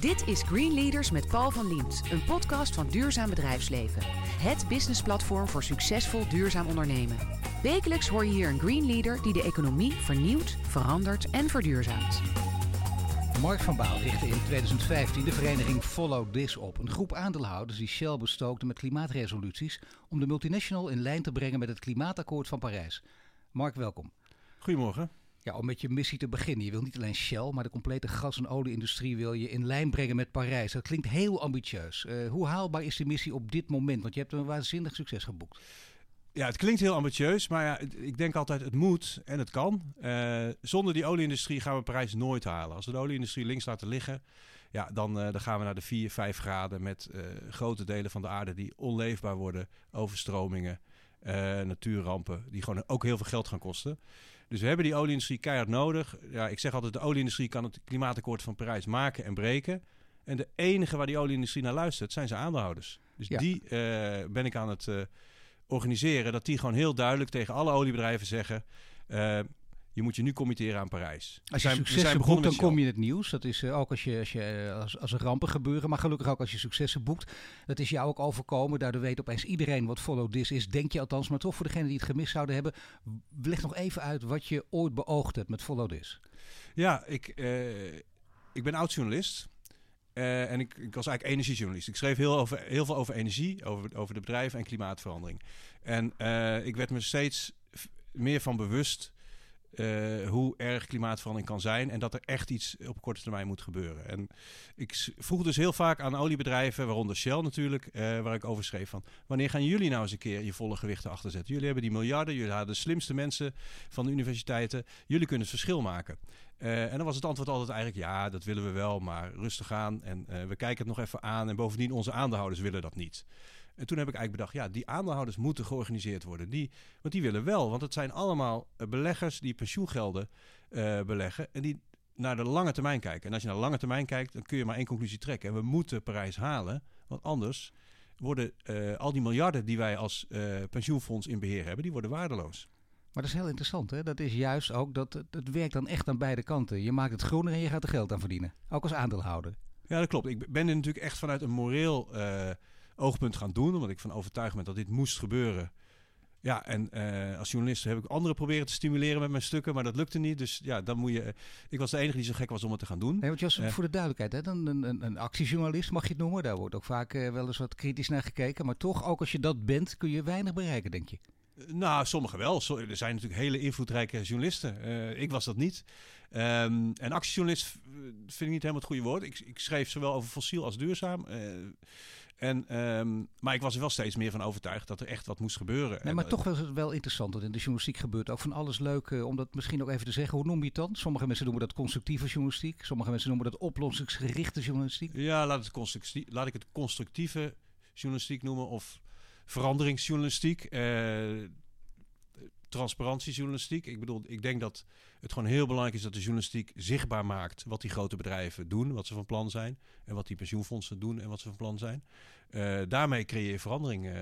Dit is Green Leaders met Paul van Liemt, een podcast van Duurzaam Bedrijfsleven. Het businessplatform voor succesvol duurzaam ondernemen. Wekelijks hoor je hier een Green Leader die de economie vernieuwt, verandert en verduurzaamt. Mark van Baal richtte in 2015 de vereniging Follow This op. Een groep aandeelhouders die Shell bestookte met klimaatresoluties om de multinational in lijn te brengen met het klimaatakkoord van Parijs. Mark, welkom. Goedemorgen. Ja, om met je missie te beginnen. Je wil niet alleen Shell, maar de complete gas- en olieindustrie wil je in lijn brengen met Parijs. Dat klinkt heel ambitieus. Uh, hoe haalbaar is die missie op dit moment? Want je hebt een waanzinnig succes geboekt. Ja, het klinkt heel ambitieus, maar ja, ik denk altijd het moet en het kan. Uh, zonder die olieindustrie gaan we Parijs nooit halen. Als we de olieindustrie links laten liggen, ja, dan, uh, dan gaan we naar de 4, 5 graden met grote delen van de aarde die onleefbaar worden, overstromingen, natuurrampen, die gewoon ook heel veel geld gaan kosten. Dus we hebben die olieindustrie keihard nodig. Ja, ik zeg altijd, de olieindustrie kan het klimaatakkoord van Parijs maken en breken. En de enige waar die olieindustrie naar luistert, zijn zijn aandeelhouders. Dus ja. die ben ik aan het organiseren, dat die gewoon heel duidelijk tegen alle oliebedrijven zeggen. Uh, je moet je nu committeren aan Parijs. Als je successen boekt, dan kom je in het nieuws. Dat is uh, ook als, je, als, je, als, als er rampen gebeuren, maar gelukkig ook als je successen boekt. Dat is jou ook overkomen. Daardoor weet opeens iedereen wat Follow This is. Denk je althans, maar toch voor degenen die het gemist zouden hebben. Leg nog even uit wat je ooit beoogd hebt met Follow This. Ja, ik, uh, ik ben oud-journalist. Uh, en ik, ik, was eigenlijk energiejournalist. Ik schreef heel, over, heel veel over energie, over, over de bedrijven en klimaatverandering. En ik werd me steeds meer van bewust uh, hoe erg klimaatverandering kan zijn. En dat er echt iets op korte termijn moet gebeuren. En ik vroeg dus heel vaak aan oliebedrijven, waaronder Shell natuurlijk, waar ik over schreef van... wanneer gaan jullie nou eens een keer je volle gewicht erachter zetten? Jullie hebben die miljarden, jullie hebben de slimste mensen van de universiteiten. Jullie kunnen het verschil maken. Uh, en dan was het antwoord altijd eigenlijk ja, dat willen we wel, maar rustig aan. En we kijken het nog even aan. En bovendien, onze aandeelhouders willen dat niet. En toen heb ik eigenlijk bedacht, ja, die aandeelhouders moeten georganiseerd worden. Die, want die willen wel, want het zijn allemaal beleggers die pensioengelden uh, beleggen. En die naar de lange termijn kijken. En als je naar de lange termijn kijkt, dan kun je maar één conclusie trekken. En we moeten Parijs halen, want anders worden al die miljarden die wij als pensioenfonds in beheer hebben, die worden waardeloos. Maar dat is heel interessant. Hè? Dat is juist ook dat het, het werkt dan echt aan beide kanten. Je maakt het groener en je gaat er geld aan verdienen. Ook als aandeelhouder. Ja, dat klopt. Ik ben er natuurlijk echt vanuit een moreel uh, oogpunt gaan doen. Omdat ik van overtuigd ben dat dit moest gebeuren. Ja, en uh, als journalist heb ik anderen proberen te stimuleren met mijn stukken, maar dat lukte niet. Dus ja, dan moet je. Ik was de enige die zo gek was om het te gaan doen. Nee, want Jos, uh, voor de duidelijkheid, hè, dan een, een, een, actiejournalist mag je het noemen. Daar wordt ook vaak wel eens wat kritisch naar gekeken. Maar toch, ook als je dat bent, kun je weinig bereiken, denk je. Nou, sommigen wel. Er zijn natuurlijk hele invloedrijke journalisten. Ik was dat niet. Um, en actiejournalist vind ik niet helemaal het goede woord. Ik, ik schreef zowel over fossiel als duurzaam. En, um, maar ik was er wel steeds meer van overtuigd dat er echt wat moest gebeuren. Nee, maar en, toch was het wel interessant dat in de journalistiek gebeurt ook van alles leuk. Uh, om dat misschien ook even te zeggen. Hoe noem je het dan? Sommige mensen noemen dat constructieve journalistiek. Sommige mensen noemen dat oplossingsgerichte journalistiek. Ja, laat, het laat ik het constructieve journalistiek noemen. Of veranderingsjournalistiek. Uh, transparantiejournalistiek. Ik bedoel, ik denk dat het gewoon heel belangrijk is dat de journalistiek zichtbaar maakt wat die grote bedrijven doen, wat ze van plan zijn. En wat die pensioenfondsen doen en wat ze van plan zijn. Uh, daarmee creëer je verandering uh,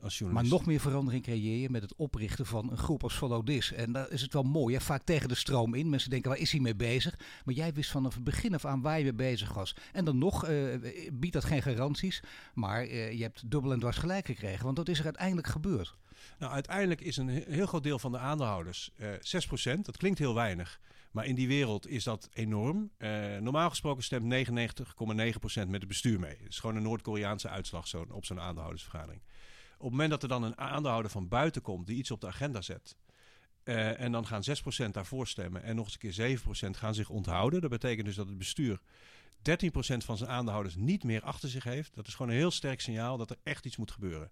als journalist. Maar nog meer verandering creëer je met het oprichten van een groep als Follow This. En daar is het wel mooi, hè? vaak tegen de stroom in. Mensen denken, waar is hij mee bezig? Maar jij wist vanaf het begin af aan waar je mee bezig was. En dan nog uh, biedt dat geen garanties. Maar je hebt dubbel en dwars gelijk gekregen. Want dat is er uiteindelijk gebeurd. Nou, uiteindelijk is een heel groot deel van de aandeelhouders, uh, 6%, dat klinkt heel weinig. Maar in die wereld is dat enorm. Uh, normaal gesproken stemt 99,9% met het bestuur mee. Het is gewoon een Noord-Koreaanse uitslag zo, op zo'n aandeelhoudersvergadering. Op het moment dat er dan een aandeelhouder van buiten komt die iets op de agenda zet. Uh, en dan gaan 6% daarvoor stemmen en nog eens een keer 7% gaan zich onthouden. Dat betekent dus dat het bestuur 13% van zijn aandeelhouders niet meer achter zich heeft. Dat is gewoon een heel sterk signaal dat er echt iets moet gebeuren.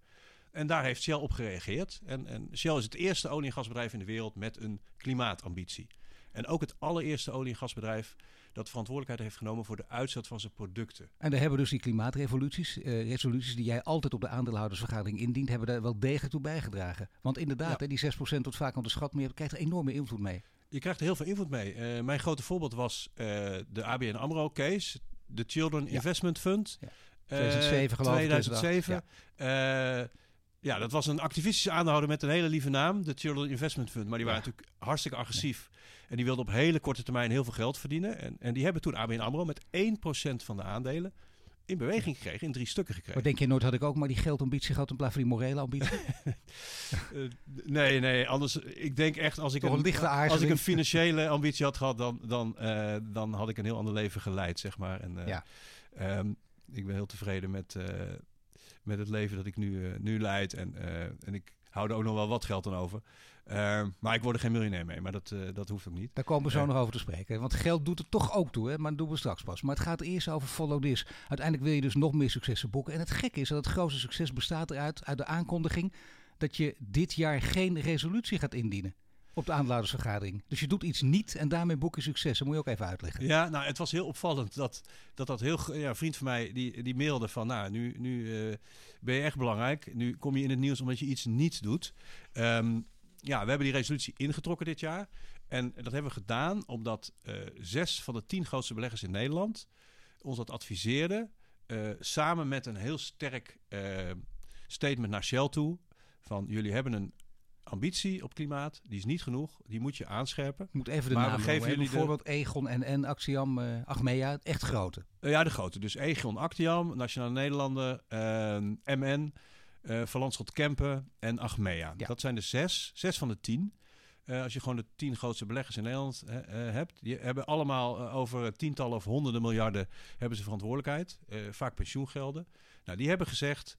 En daar heeft Shell op gereageerd. En, en Shell is het eerste olie- en gasbedrijf in de wereld met een klimaatambitie. En ook het allereerste olie- en gasbedrijf dat verantwoordelijkheid heeft genomen voor de uitzet van zijn producten. En daar hebben dus die klimaatrevoluties, uh, resoluties die jij altijd op de aandeelhoudersvergadering indient, hebben daar wel degelijk toe bijgedragen. Want inderdaad, ja. hè, die 6% tot vaak onderschat, je krijgt er enorme invloed mee. Je krijgt er heel veel invloed mee. Uh, mijn grote voorbeeld was uh, de ABN AMRO case, de Children ja. Investment Fund. Ja. 2007 geloof 2007. ik. Ja Ja, dat was een activistische aandeelhouder met een hele lieve naam, de Children Investment Fund. Maar die waren natuurlijk hartstikke agressief. En die wilden op hele korte termijn heel veel geld verdienen. En, en die hebben toen ABN AMRO met 1% van de aandelen in beweging gekregen, in drie stukken gekregen. Maar denk je nooit had ik ook maar die geldambitie gehad van die morele ambitie? uh, nee, nee, anders, ik denk echt als ik, een, een als ik een financiële ambitie had gehad, dan, dan, uh, dan had ik een heel ander leven geleid, zeg maar. En, uh, ja. um, ik ben heel tevreden met, met het leven dat ik nu, nu leid. En, en ik hou er ook nog wel wat geld aan over. Uh, maar ik word er geen miljonair mee, maar dat, dat hoeft ook niet. Daar komen we zo nog over te spreken. Want geld doet er toch ook toe, hè? maar dat doen we straks pas. Maar het gaat eerst over follow this. Uiteindelijk wil je dus nog meer successen boeken. En het gekke is dat het grootste succes bestaat eruit uit de aankondiging dat je dit jaar geen resolutie gaat indienen op de aandeelhoudersvergadering. Dus je doet iets niet en daarmee boek je succes. Dat moet je ook even uitleggen. Ja, nou, het was heel opvallend dat dat, dat heel... Ja, vriend van mij die, die mailde van... Nou, nu, nu uh, ben je echt belangrijk. Nu kom je in het nieuws omdat je iets niet doet. Um, ja, we hebben die resolutie ingetrokken dit jaar. En dat hebben we gedaan omdat uh, zes van de tien grootste beleggers in Nederland ons dat adviseerden. Uh, samen met een heel sterk statement naar Shell toe. Van jullie hebben een ambitie op klimaat, die is niet genoeg. Die moet je aanscherpen. Ik moet even de maar naam we geven jullie bijvoorbeeld de... Egon en, en Axiom, uh, Achmea, echt grote. ja, de grote. Dus Egon, Actiam, Nationale Nederlanden, MN, uh, Van Kempen en Achmea. Ja. Dat zijn de zes, zes van de tien. Uh, als je gewoon de tien grootste beleggers in Nederland uh, hebt, die hebben allemaal over tientallen of honderden miljarden hebben ze verantwoordelijkheid, vaak pensioengelden. Nou, die hebben gezegd,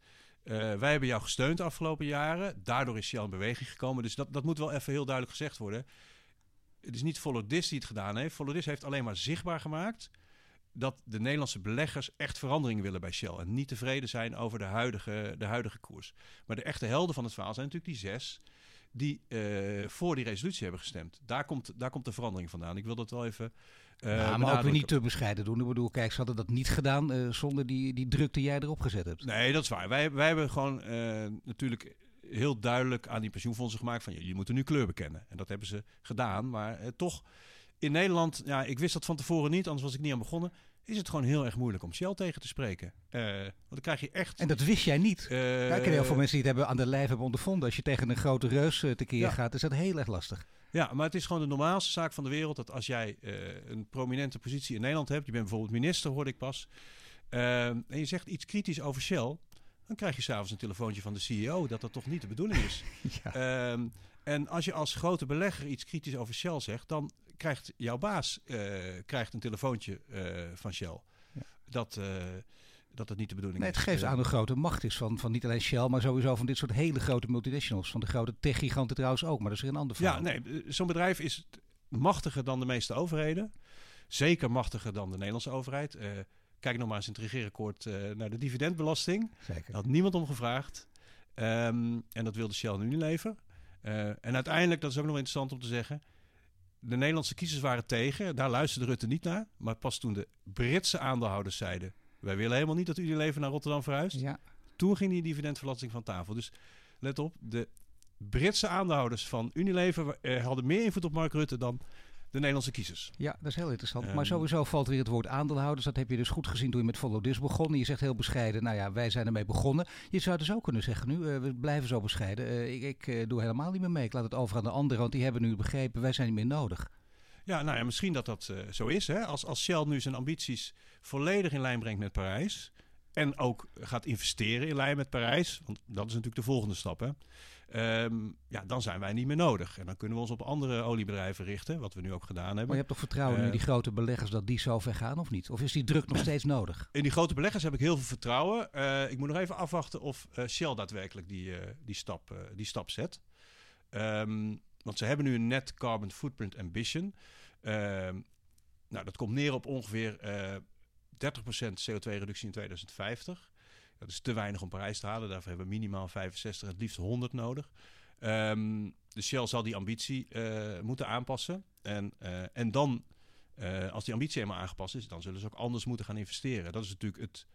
wij hebben jou gesteund de afgelopen jaren, daardoor is Shell in beweging gekomen. Dus dat, dat moet wel even heel duidelijk gezegd worden. Het is niet Volodis die het gedaan heeft. Volodis heeft alleen maar zichtbaar gemaakt dat de Nederlandse beleggers echt verandering willen bij Shell. En niet tevreden zijn over de huidige, de huidige koers. Maar de echte helden van het verhaal zijn natuurlijk die zes die uh, voor die resolutie hebben gestemd. Daar komt, daar komt de verandering vandaan. Ik wil dat wel even. Uh, maar ook weer niet te bescheiden doen. Ik bedoel, kijk, ze hadden dat niet gedaan uh, zonder die, die druk die jij erop gezet hebt. Nee, dat is waar. Wij, wij hebben gewoon natuurlijk heel duidelijk aan die pensioenfondsen gemaakt van jullie moeten nu kleur bekennen. En dat hebben ze gedaan. Maar toch in Nederland, ja, ik wist dat van tevoren niet, anders was ik niet aan begonnen. Is het gewoon heel erg moeilijk om Shell tegen te spreken. Want dan krijg je echt. En dat wist jij niet. Ik ken heel veel mensen die het hebben aan de lijf hebben ondervonden. Als je tegen een grote reus tekeer ja. gaat, is dat heel erg lastig. Ja, maar het is gewoon de normaalste zaak van de wereld dat als jij een prominente positie in Nederland hebt, je bent bijvoorbeeld minister, hoorde ik pas, en je zegt iets kritisch over Shell, dan krijg je s'avonds een telefoontje van de CEO dat dat toch niet de bedoeling is. ja. um, en als je als grote belegger iets kritisch over Shell zegt, dan krijgt jouw baas uh, krijgt een telefoontje uh, van Shell. Ja. Dat, uh, dat het niet de bedoeling nee, is. Het geeft aan de grote macht is van, van niet alleen Shell, maar sowieso van dit soort hele grote multinationals. Van de grote techgiganten trouwens ook, maar dat is weer een ander verhaal. Ja, nee, zo'n bedrijf is machtiger dan de meeste overheden. Zeker machtiger dan de Nederlandse overheid. kijk nog maar eens in het regeerakkoord naar de dividendbelasting. Zeker. Daar had niemand om gevraagd. Um, en dat wilde Shell nu leven. Uh, en uiteindelijk, dat is ook nog interessant om te zeggen. De Nederlandse kiezers waren tegen. Daar luisterde Rutte niet naar. Maar pas toen de Britse aandeelhouders zeiden: Wij willen helemaal niet dat Unilever naar Rotterdam verhuist. Ja. Toen ging die dividendbelasting van tafel. Dus let op, de Britse aandeelhouders van Unilever eh, hadden meer invloed op Mark Rutte dan de Nederlandse kiezers. Ja, dat is heel interessant. Um, maar sowieso valt weer het woord aandeelhouders. Dat heb je dus goed gezien toen je met Follow This begon. Je zegt heel bescheiden, nou ja, wij zijn ermee begonnen. Je zou dus ook kunnen zeggen nu, uh, we blijven zo bescheiden. Uh, ik, ik uh, doe helemaal niet meer mee. Ik laat het over aan de anderen, want die hebben nu begrepen, wij zijn niet meer nodig. Ja, nou ja, misschien dat dat zo is. Hè? Als, als Shell nu zijn ambities volledig in lijn brengt met Parijs... en ook gaat investeren in lijn met Parijs... want dat is natuurlijk de volgende stap, hè... Um, ja, dan zijn wij niet meer nodig. En dan kunnen we ons op andere oliebedrijven richten, wat we nu ook gedaan hebben. Maar je hebt toch vertrouwen uh, in die grote beleggers dat die zo ver gaan of niet? Of is die druk nog steeds nodig? In die grote beleggers heb ik heel veel vertrouwen. Uh, ik moet nog even afwachten of Shell daadwerkelijk die, die, stap, die stap zet. Um, want ze hebben nu een net carbon footprint ambition. Um, nou, dat komt neer op ongeveer 30% CO2-reductie in 2050. Dat is te weinig om Parijs te halen. Daarvoor hebben we minimaal 65, het liefst 100 nodig. Um, de Shell zal die ambitie uh, moeten aanpassen. En, uh, en dan, uh, als die ambitie eenmaal aangepast is, dan zullen ze ook anders moeten gaan investeren. Dat is natuurlijk het.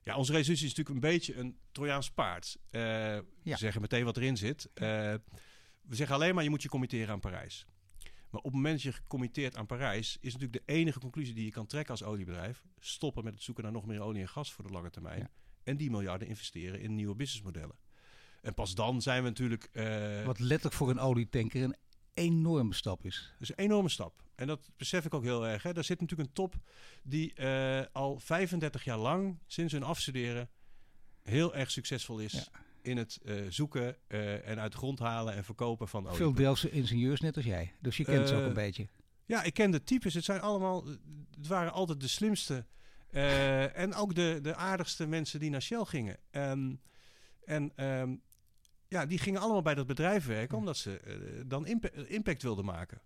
Ja, onze resolutie is natuurlijk een beetje een Trojaans paard. Ja. We zeggen meteen wat erin zit. We zeggen alleen maar, je moet je committeren aan Parijs. Maar op het moment dat je gecommitteerd aan Parijs, is natuurlijk de enige conclusie die je kan trekken als oliebedrijf: stoppen met het zoeken naar nog meer olie en gas voor de lange termijn. Ja en die miljarden investeren in nieuwe businessmodellen. En pas dan zijn we natuurlijk... eh, Wat letterlijk voor een olietanker een enorme stap is. Is een enorme stap. En dat besef ik ook heel erg. Hè. Daar zit natuurlijk een top die eh, al 35 jaar lang, sinds hun afstuderen, heel erg succesvol is Ja. In het eh, zoeken eh, en uit de grond halen en verkopen van olie. Veel Delftse ingenieurs net als jij. Dus je kent ze ook Eh, een beetje. Ja, ik ken de types. Het zijn allemaal, het waren altijd de slimste eh, en ook de, de aardigste mensen die naar Shell gingen. Ehm, en ehm, ja, die gingen allemaal bij dat bedrijf werken omdat ze eh, dan impa- impact wilden maken.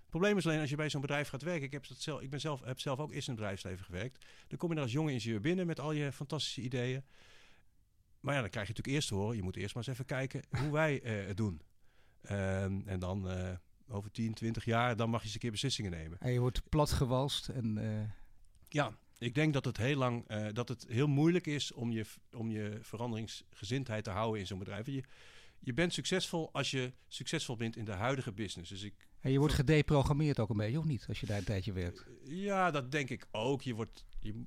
Het probleem is alleen als je bij zo'n bedrijf gaat werken. Ik, heb dat zelf, ik ben zelf, heb zelf ook eerst in het bedrijfsleven gewerkt. Dan kom je daar als jonge ingenieur binnen met al je fantastische ideeën. Maar ja, dan krijg je natuurlijk eerst te horen. Je moet eerst maar eens even kijken hoe wij eh, het doen. Ehm, en dan eh, over 10, 20 jaar, dan mag je eens een keer beslissingen nemen. En je wordt platgewalst en eh, Ja, ik denk dat het heel lang, dat het heel moeilijk is om je, om je veranderingsgezindheid te houden in zo'n bedrijf. Je, je bent succesvol als je succesvol bent in de huidige business. Dus ik, en je wordt gedeprogrammeerd ook een beetje, of niet? Als je daar een tijdje werkt. ja, dat denk ik ook. Je wordt, je, het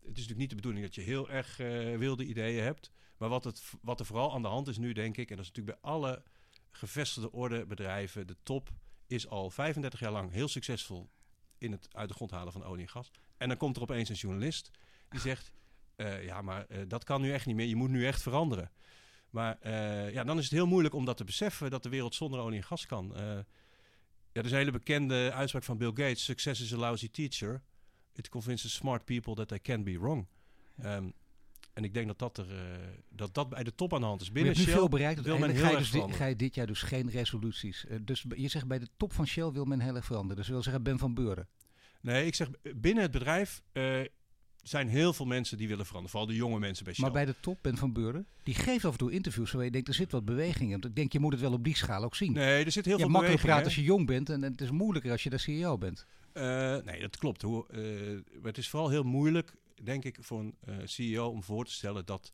is natuurlijk niet de bedoeling dat je heel erg wilde ideeën hebt. Maar wat, het, wat er vooral aan de hand is nu, denk ik, en dat is natuurlijk bij alle gevestigde orde bedrijven, de top is al 35 jaar lang heel succesvol in het uit de grond halen van olie en gas. En dan komt er opeens een journalist die zegt, eh, ja, maar eh, dat kan nu echt niet meer. Je moet nu echt veranderen. Maar eh, ja, dan is het heel moeilijk om dat te beseffen dat de wereld zonder olie en gas kan. Ja, er is een hele bekende uitspraak van Bill Gates: Success is a lousy teacher. It convinces smart people that they can be wrong. Ehm, en ik denk dat dat, er, eh, dat dat bij de top aan de hand is. Binnen Shell veel bereikt. wil men heel ga, je dus di- ga je dit jaar dus geen resoluties. Eh, dus je zegt bij de top van Shell wil men heel erg veranderen. Dus wil zeggen Ben van Beuren. Nee, ik zeg binnen het bedrijf eh, zijn heel veel mensen die willen veranderen. Vooral de jonge mensen bij Shell. Maar bij de top, Ben van Beuren, die geeft af en toe interviews waar je denkt, er zit wat beweging in. Ik denk, je moet het wel op die schaal ook zien. Nee, er zit heel je veel makkelijk beweging, hè. als je jong bent en, en het is moeilijker als je de CEO bent. Eh, nee, dat klopt. Hoe, eh, maar het is vooral heel moeilijk, denk ik, voor een eh, CEO om voor te stellen dat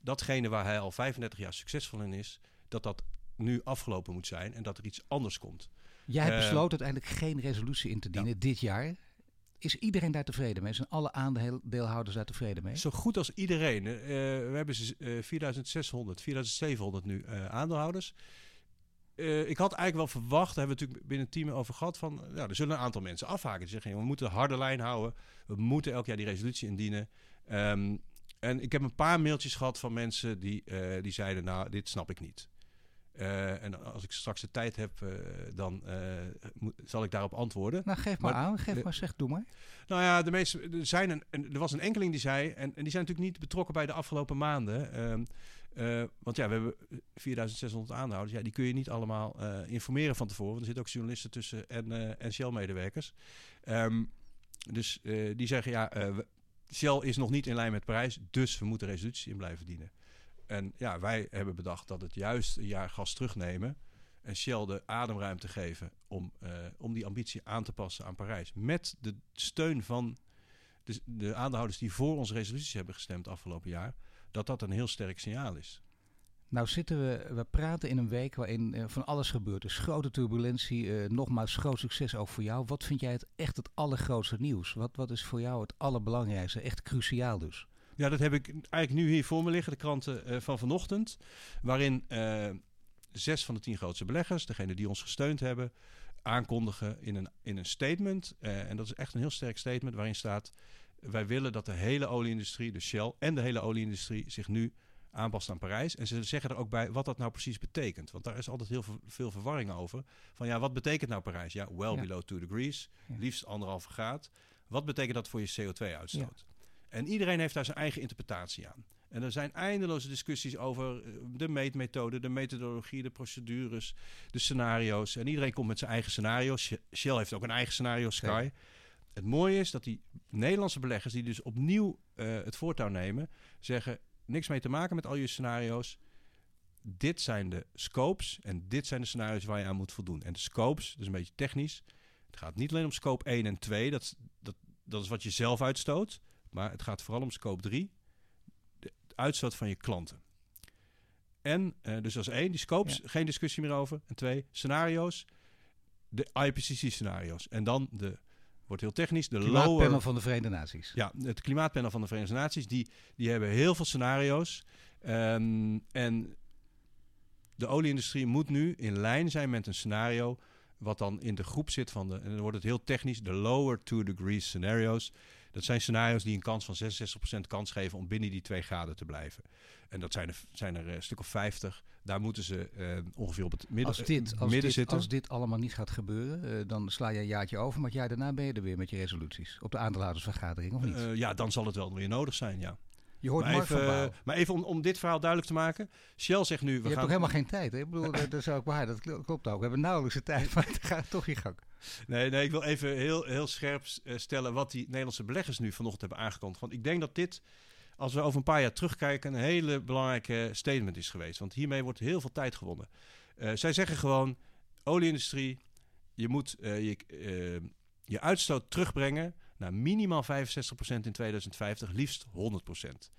datgene waar hij al 35 jaar succesvol in is, dat dat nu afgelopen moet zijn en dat er iets anders komt. Jij hebt Eh, besloten uiteindelijk geen resolutie in te dienen dit jaar. Is iedereen daar tevreden mee? Zijn alle aandeelhouders daar tevreden mee? Zo goed als iedereen. eh, we hebben z- eh, 4600, 4700 nu aandeelhouders. Eh, ik had eigenlijk wel verwacht, daar hebben we natuurlijk binnen het team over gehad, van ja, er zullen een aantal mensen afhaken. Die zeggen, we moeten de harde lijn houden. We moeten elk jaar die resolutie indienen. Ehm, en ik heb een paar mailtjes gehad van mensen die, eh, die zeiden, nou, dit snap ik niet. Eh, en als ik straks de tijd heb, dan moet- zal ik daarop antwoorden. Nou, geef maar, Maar- aan. Geef maar, zeg, doe maar. Nou ja, de meeste, er, zijn een, en er was een enkeling die zei, en, en die zijn natuurlijk niet betrokken bij de afgelopen maanden. Eh, want ja, we hebben 4600 aanhouders. Ja, die kun je niet allemaal eh, informeren van tevoren. Want er zitten ook journalisten tussen en, eh, en Shell-medewerkers. Ehm, dus eh, die zeggen, ja, eh, Shell is nog niet in lijn met Parijs, dus we moeten resoluties in blijven dienen. En ja, wij hebben bedacht dat het juist een jaar gas terugnemen en Shell de ademruimte geven om, eh, om die ambitie aan te passen aan Parijs. Met de steun van de, de aandeelhouders die voor onze resoluties hebben gestemd afgelopen jaar, dat dat een heel sterk signaal is. Nou zitten we, we praten in een week waarin eh, van alles gebeurt. Dus grote turbulentie, eh, nogmaals groot succes ook voor jou. Wat vind jij het echt het allergrootste nieuws? Wat, wat is voor jou het allerbelangrijkste, echt cruciaal dus? Ja, dat heb ik eigenlijk nu hier voor me liggen, de kranten eh, van vanochtend. Waarin zes van de tien grootste beleggers, degene die ons gesteund hebben, aankondigen in een, in een statement. en dat is echt een heel sterk statement waarin staat... wij willen dat de hele olieindustrie, de Shell en de hele olieindustrie... zich nu aanpast aan Parijs. En ze zeggen er ook bij wat dat nou precies betekent. Want daar is altijd heel veel, verwarring over. Van ja, wat betekent nou Parijs? Ja, well Ja. below 2 degrees, Ja. liefst anderhalve graad. Wat betekent dat voor je CO2-uitstoot? En iedereen heeft daar zijn eigen interpretatie aan. En er zijn eindeloze discussies over eh, de meetmethode, de methodologie, de procedures, de scenario's. En iedereen komt met zijn eigen scenario's. Sh- Shell heeft ook een eigen scenario, Sky. Het mooie is dat die Nederlandse beleggers, die dus opnieuw eh, het voortouw nemen, zeggen: niks mee te maken met al je scenario's. Dit zijn de scopes en dit zijn de scenario's waar je aan moet voldoen. En de scopes, dat is een beetje technisch. Het gaat niet alleen om scope 1 en 2, dat, is- dat, dat is wat je zelf uitstoot. Maar het gaat vooral om scope 3, de uitstoot van je klanten. En, eh, dus is één, die scopes, geen discussie meer over. En twee, scenario's, de IPCC-scenario's. En dan de, wordt heel technisch, de lower... Klimaatpanel van de Verenigde Naties. Ja, het klimaatpanel van de Verenigde Naties, die, die hebben heel veel scenario's. Ehm, en de olieindustrie moet nu in lijn zijn met een scenario wat dan in de groep zit van de, en dan wordt het heel technisch, de lower two degrees scenario's. Dat zijn scenario's die een kans van 66% kans geven om binnen die 2 graden te blijven. En dat zijn er, zijn er een stuk of 50. Daar moeten ze uh, ongeveer op het midden, als dit, als midden dit, zitten. Als dit allemaal niet gaat gebeuren, uh, dan sla je een jaartje over. Maar het jaar daarna ben je er weer met je resoluties. Op de aandeelhoudersvergadering, of niet? Ja, dan zal het wel weer nodig zijn, ja. Je hoort maar Mark even, van Baal. maar even om, om dit verhaal duidelijk te maken. Shell zegt nu... We je gaan... hebt toch helemaal geen tijd, hè? Ik bedoel, daar zou ik bij. Dat klopt ook. We hebben nauwelijks de tijd, maar het gaat toch in gang. Nee, nee, ik wil even heel, heel scherp stellen wat die Nederlandse beleggers nu vanochtend hebben aangekondigd. Want ik denk dat dit, als we over een paar jaar terugkijken, een hele belangrijke statement is geweest. Want hiermee wordt heel veel tijd gewonnen. Uh, zij zeggen gewoon, olieindustrie, je moet uh, je, uh, je uitstoot terugbrengen naar minimaal 65% in 2050, liefst 100%.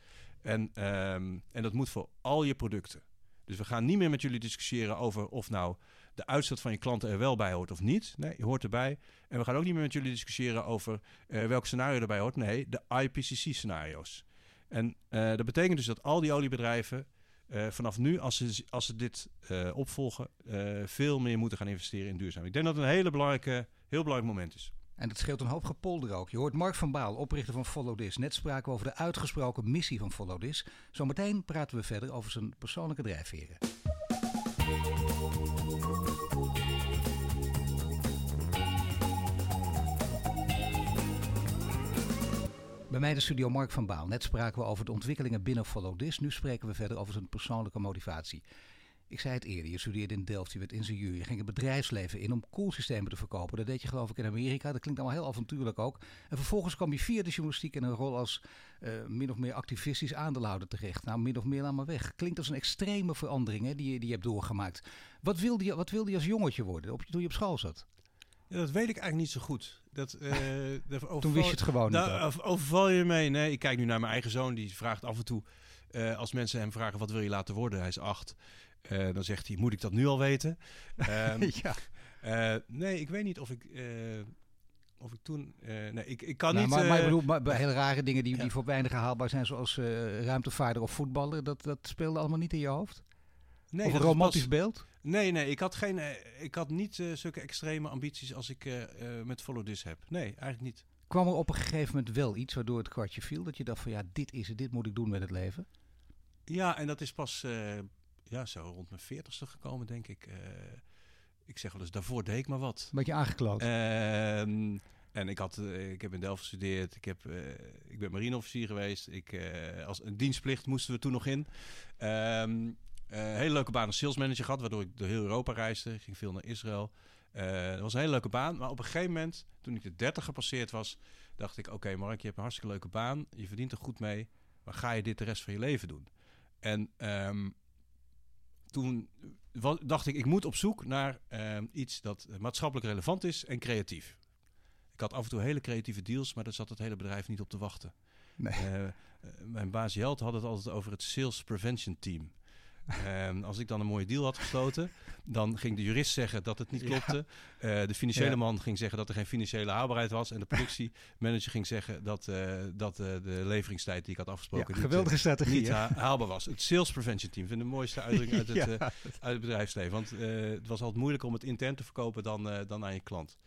En, um, en dat moet voor al je producten. Dus we gaan niet meer met jullie discussiëren over of nou de uitstoot van je klanten er wel bij hoort of niet. Nee, je hoort erbij. En we gaan ook niet meer met jullie discussiëren over uh, welk scenario erbij hoort. Nee, de IPCC-scenario's. En uh, dat betekent dus dat al die oliebedrijven uh, vanaf nu, als ze, als ze dit opvolgen, veel meer moeten gaan investeren in duurzaam. Ik denk dat het een hele belangrijke, heel belangrijk moment is. En dat scheelt een hoop gepolder ook. Je hoort Mark van Baal, oprichter van Follow This. Net spraken we over de uitgesproken missie van Follow This. Zometeen praten we verder over zijn persoonlijke drijfveren. Bij mij de studio Mark van Baal. Net spraken we over de ontwikkelingen binnen Follow This. Nu spreken we verder over zijn persoonlijke motivatie. Ik zei het eerder, je studeerde in Delft, je werd ingenieur. Je ging het bedrijfsleven in om koelsystemen te verkopen. Dat deed je geloof ik in Amerika. Dat klinkt allemaal heel avontuurlijk ook. En vervolgens kwam je via de journalistiek in een rol als uh, min of meer activistisch aandeelhouder terecht. Nou, min of meer laat maar weg. Klinkt als een extreme verandering hè, die, je, die je hebt doorgemaakt. Wat wilde je, wat wilde je als jongetje worden op, toen je op school zat? Ja, dat weet ik eigenlijk niet zo goed. Dat, uh, overval, Toen wist je het gewoon daar, niet. Overval je mee? Nee, ik kijk nu naar mijn eigen zoon. Die vraagt af en toe, uh, als mensen hem vragen wat wil je laten worden, hij is acht. Uh, dan zegt hij, moet ik dat nu al weten? Um, ja. uh, nee, ik weet niet of ik, uh, of ik toen... nee, ik, ik kan nou, niet... Maar, maar ik bedoel, maar bij hele rare dingen die, ja. die voor weinig haalbaar zijn, zoals ruimtevaarder of voetballer, dat, dat speelde allemaal niet in je hoofd? Nee, of een romantisch beeld? Nee, nee, ik had, geen, ik had niet zulke extreme ambities als ik met Follow This heb. Nee, eigenlijk niet. Kwam er op een gegeven moment wel iets waardoor het kwartje viel? Dat je dacht van ja, dit is het, dit moet ik doen met het leven? Ja, en dat is pas ja, zo rond mijn veertigste gekomen, denk ik. Uh, ik zeg wel eens, daarvoor deed ik maar wat. Beetje aangekloot. Uh, en ik, had, uh, ik heb in Delft gestudeerd. Ik, heb, uh, ik ben marineofficier geweest. Ik, als een dienstplicht moesten we toen nog in. Um, hele leuke baan als salesmanager gehad, waardoor ik door heel Europa reisde. Ik ging veel naar Israël. dat was een hele leuke baan. Maar op een gegeven moment, toen ik de 30 gepasseerd was, dacht ik: Oké, okay, Mark, je hebt een hartstikke leuke baan. Je verdient er goed mee. Maar ga je dit de rest van je leven doen? En um, toen dacht ik, ik moet op zoek naar uh, iets dat maatschappelijk relevant is en creatief. Ik had af en toe hele creatieve deals, maar daar zat het hele bedrijf niet op te wachten. Nee. Uh, mijn baas Jelt had het altijd over het Sales Prevention Team. Um, als ik dan een mooie deal had gesloten, dan ging de jurist zeggen dat het niet klopte. Ja. Uh, de financiële ja. man ging zeggen dat er geen financiële haalbaarheid was. En de productiemanager ging zeggen dat, uh, dat uh, de leveringstijd die ik had afgesproken ja, geweldige niet, strategie, niet ha haalbaar was. Het Sales Prevention Team vind ik de mooiste uitdrukking uit het, uit het bedrijfsleven. Want het was altijd moeilijker om het intern te verkopen dan, dan aan je klant.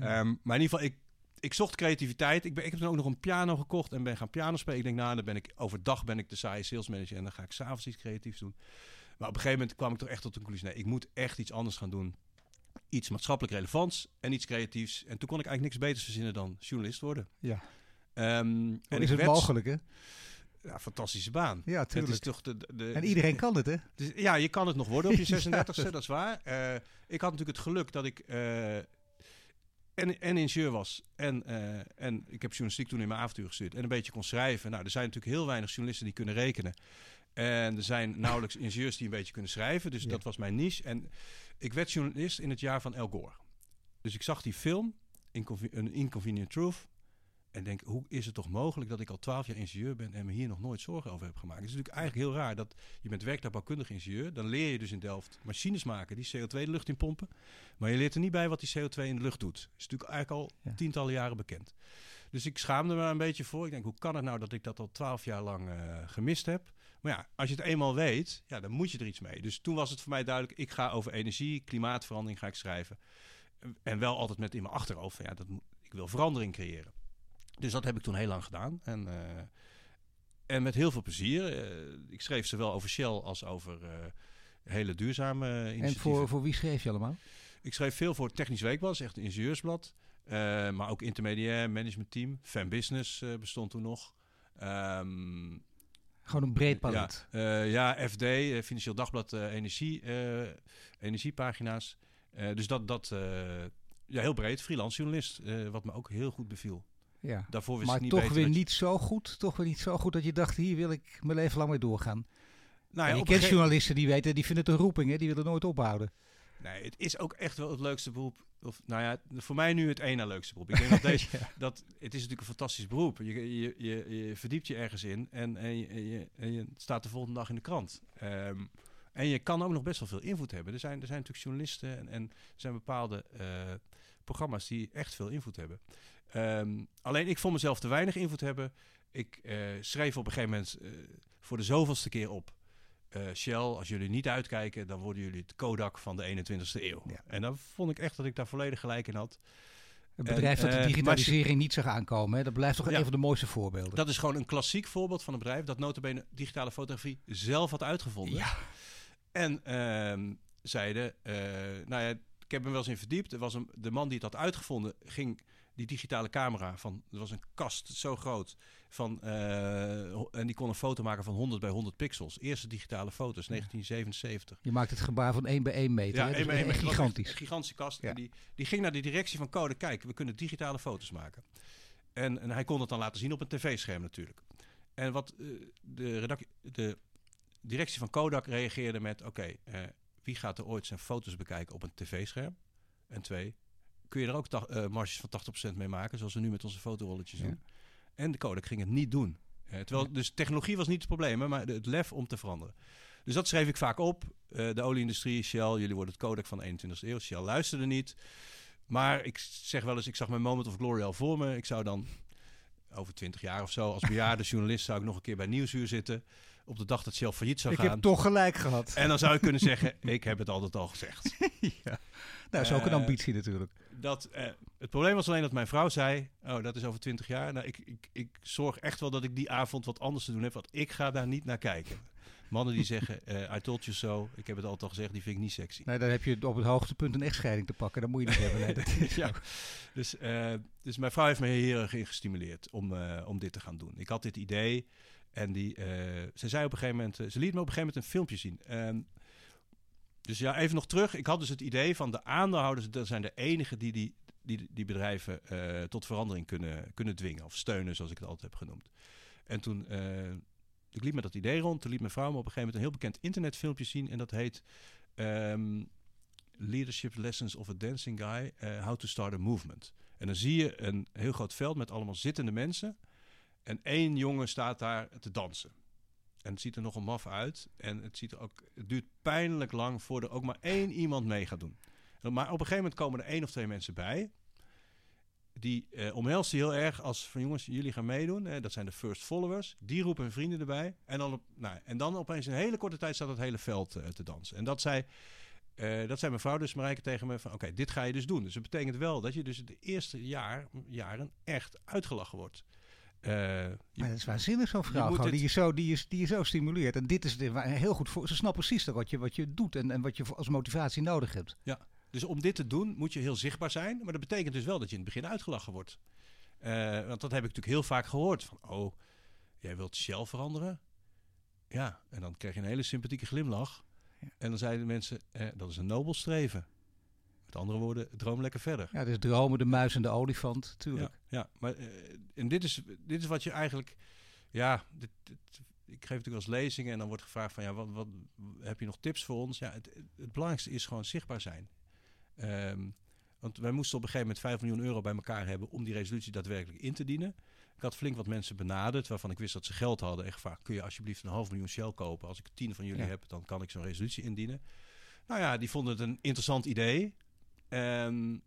Um, maar in ieder geval, ik, ik zocht creativiteit. Ik, ben, ik heb toen ook nog een piano gekocht en ben gaan piano spelen. Ik denk, nou, dan ben ik overdag ben ik de saaie salesmanager en dan ga ik s'avonds iets creatiefs doen. Maar op een gegeven moment kwam ik toch echt tot de conclusie: nee, ik moet echt iets anders gaan doen. Iets maatschappelijk relevants en iets creatiefs. En toen kon ik eigenlijk niks beters verzinnen dan journalist worden. Ja. Um, en is het werd, mogelijk, hè? Ja, fantastische baan. Ja, tuurlijk. Het is toch de, de, en iedereen kan het, hè? Dus, ja, je kan het nog worden op je 36e, dat is waar. Uh, ik had natuurlijk het geluk dat ik uh, en, en ingenieur was. En, uh, en ik heb journalistiek toen in mijn avontuur gestuurd. En een beetje kon schrijven. Nou, er zijn natuurlijk heel weinig journalisten die kunnen rekenen. En er zijn nauwelijks ingenieurs die een beetje kunnen schrijven. Dus ja. dat was mijn niche. En ik werd journalist in het jaar van El Gore. Dus ik zag die film, Inconven Een Inconvenient Truth. En denk, hoe is het toch mogelijk dat ik al twaalf jaar ingenieur ben en me hier nog nooit zorgen over heb gemaakt? Het is natuurlijk eigenlijk heel raar dat je bent werktuigbouwkundig ingenieur. Dan leer je dus in Delft machines maken die CO2 de lucht in pompen. Maar je leert er niet bij wat die CO2 in de lucht doet. Dat is natuurlijk eigenlijk al ja. tientallen jaren bekend. Dus ik schaamde me een beetje voor. Ik denk, hoe kan het nou dat ik dat al twaalf jaar lang uh, gemist heb? Maar ja, als je het eenmaal weet, ja, dan moet je er iets mee. Dus toen was het voor mij duidelijk, ik ga over energie, klimaatverandering ga ik schrijven. En wel altijd met in mijn achterhoofd, van, ja, dat, ik wil verandering creëren. Dus dat heb ik toen heel lang gedaan. En, uh, en met heel veel plezier. Uh, ik schreef zowel over Shell als over uh, hele duurzame initiatieven. En voor, voor wie schreef je allemaal? Ik schreef veel voor Technisch Weekblad, echt een ingenieursblad. maar ook intermediair, managementteam. Fan Business bestond toen nog. Um, gewoon een breed palet. Ja, uh, ja FD, uh, Financieel Dagblad, uh, energie, energiepagina's. dus dat, dat ja, heel breed, freelance journalist, wat me ook heel goed beviel. Ja. Daarvoor wist maar ik niet toch weer je- niet zo goed. Toch weer niet zo goed dat je dacht, hier wil ik mijn leven lang mee doorgaan. Nou ja, je kent journalisten die weten, die vinden het een roeping, hè? die willen nooit ophouden. Nee, het is ook echt wel het leukste beroep. Of, nou ja, voor mij nu het na leukste beroep. Ik denk dat deze, dat, het is natuurlijk een fantastisch beroep. Je, je, je, je verdiept je ergens in en, en, je, en je, staat de volgende dag in de krant. Ehm, en je kan ook nog best wel veel invloed hebben. Er zijn, er zijn natuurlijk journalisten en, en er zijn bepaalde eh, programma's die echt veel invloed hebben. Ehm, alleen ik vond mezelf te weinig invloed hebben. Ik eh, schreef op een gegeven moment eh, voor de zoveelste keer op. eh, Shell, als jullie niet uitkijken, dan worden jullie het Kodak van de 21ste eeuw. Ja. En dan vond ik echt dat ik daar volledig gelijk in had. Een bedrijf dat de eh, digitalisering niet zag aankomen, hè? dat blijft toch Ja. een van de mooiste voorbeelden. Dat is gewoon een klassiek voorbeeld van een bedrijf dat notabene digitale fotografie zelf had uitgevonden. Ja. En ehm, zeiden, eh, nou ja, ik heb me wel eens in verdiept. Er was een, de man die het had uitgevonden, ging die digitale camera van, er was een kast zo groot, van, eh, en die kon een foto maken van 100 bij 100 pixels. Eerste digitale foto's, 1977. Je maakt het gebaar van 1 bij 1 meter. bij echt het was gigantisch. Een gigantische kast. Ja. En die, die ging naar de directie van Code. Kijk, we kunnen digitale foto's maken. En, en hij kon het dan laten zien op een tv-scherm natuurlijk. En wat eh, de, redac- de directie van Kodak reageerde met... Oké, eh, wie gaat er ooit zijn foto's bekijken op een tv-scherm? En twee, kun je er ook eh, marges van 80% mee maken... zoals we nu met onze fotorolletjes Ja. doen? En de Kodak ging het niet doen. Eh, terwijl, Dus technologie was niet het probleem, hè, maar het lef om te veranderen. Dus dat schreef ik vaak op. Eh, de olieindustrie, Shell, jullie worden het Kodak van de 21ste eeuw. Shell luisterde niet. Maar ik zeg wel eens, ik zag mijn moment of glory al voor me. Ik zou dan over 20 jaar of zo, als bejaarde journalist, zou ik nog een keer bij Nieuwsuur zitten. Op de dag dat Shell failliet zou Ik gaan. heb toch gelijk gehad. En dan zou ik kunnen zeggen, ik heb het altijd al gezegd. Nou, dat is ook een ambitie natuurlijk. Dat, eh, het probleem was alleen dat mijn vrouw zei, oh, dat is over 20 jaar. Nou, ik, ik, ik zorg echt wel dat ik die avond wat anders te doen heb, want ik ga daar niet naar kijken. Mannen die zeggen, eh, I told you so, ik heb het altijd al gezegd, die vind ik niet sexy. Nee, dan heb je op het hoogtepunt een echtscheiding te pakken. Dat moet je niet hebben. Nee, dat is Ja. Dus, eh, dus mijn vrouw heeft me heel erg in gestimuleerd om, om dit te gaan doen. Ik had dit idee en die, ze zei op een gegeven moment, ze liet me op een gegeven moment een filmpje zien. Dus ja, even nog terug. Ik had dus het idee van de aandeelhouders, dat zijn de enigen die die, die, die bedrijven eh, tot verandering kunnen, kunnen dwingen of steunen, zoals ik het altijd heb genoemd. En toen, eh, ik liep met dat idee rond, toen liet mijn vrouw me op een gegeven moment een heel bekend internetfilmpje zien en dat heet ehm, Leadership Lessons of a Dancing Guy, eh, How to Start a Movement. En dan zie je een heel groot veld met allemaal zittende mensen. En één jongen staat daar te dansen. En het ziet er nogal maf uit. En het, ziet er ook, het duurt pijnlijk lang voordat ook maar één iemand mee gaat doen. Maar op een gegeven moment komen er één of twee mensen bij. Die eh, omhelst hij heel erg als van jongens, jullie gaan meedoen. Hè, dat zijn de first followers. Die roepen hun vrienden erbij. En dan, op, nou, en dan opeens in een hele korte tijd staat het hele veld eh, te dansen. En dat zei, eh, dat zei mijn vrouw dus Marijke tegen me van oké, dit ga je dus doen. Dus dat betekent wel dat je dus de eerste jaar, jaren echt uitgelachen wordt. Eh, je- Maar dat is waanzinnig zo'n vrouw moet gewoon, het- die, je zo, die, je, die je zo stimuleert. En dit is de, heel goed voor. Ze snapt precies wat je, wat je doet en, en wat je als motivatie nodig hebt. Dus om dit te doen moet je heel zichtbaar zijn. Maar dat betekent dus wel dat je in het begin uitgelachen wordt. Eh, want dat heb ik natuurlijk heel vaak gehoord. Van, oh, jij wilt Shell veranderen? Ja, en dan krijg je een hele sympathieke glimlach. Ja. En dan zeiden de mensen, eh, dat is een nobel streven. Met andere woorden, droom lekker verder. Ja, dus dromen, de muis en de olifant, tuurlijk. Ja, ja maar eh, en dit is, dit is wat je eigenlijk... Ja, dit, dit- ik geef natuurlijk wel eens lezingen en dan wordt gevraagd van... Ja, wat, wat, heb je nog tips voor ons? Ja, het, het belangrijkste is gewoon zichtbaar zijn. Ehm, want wij moesten op een gegeven moment 5 miljoen euro bij elkaar hebben... om die resolutie daadwerkelijk in te dienen. Ik had flink wat mensen benaderd waarvan ik wist dat ze geld hadden. En gevraagd, kun je alsjeblieft een half miljoen Shell kopen? Als ik tien van jullie Ja. heb, dan kan ik zo'n resolutie indienen. Nou ja, die vonden het een interessant idee. En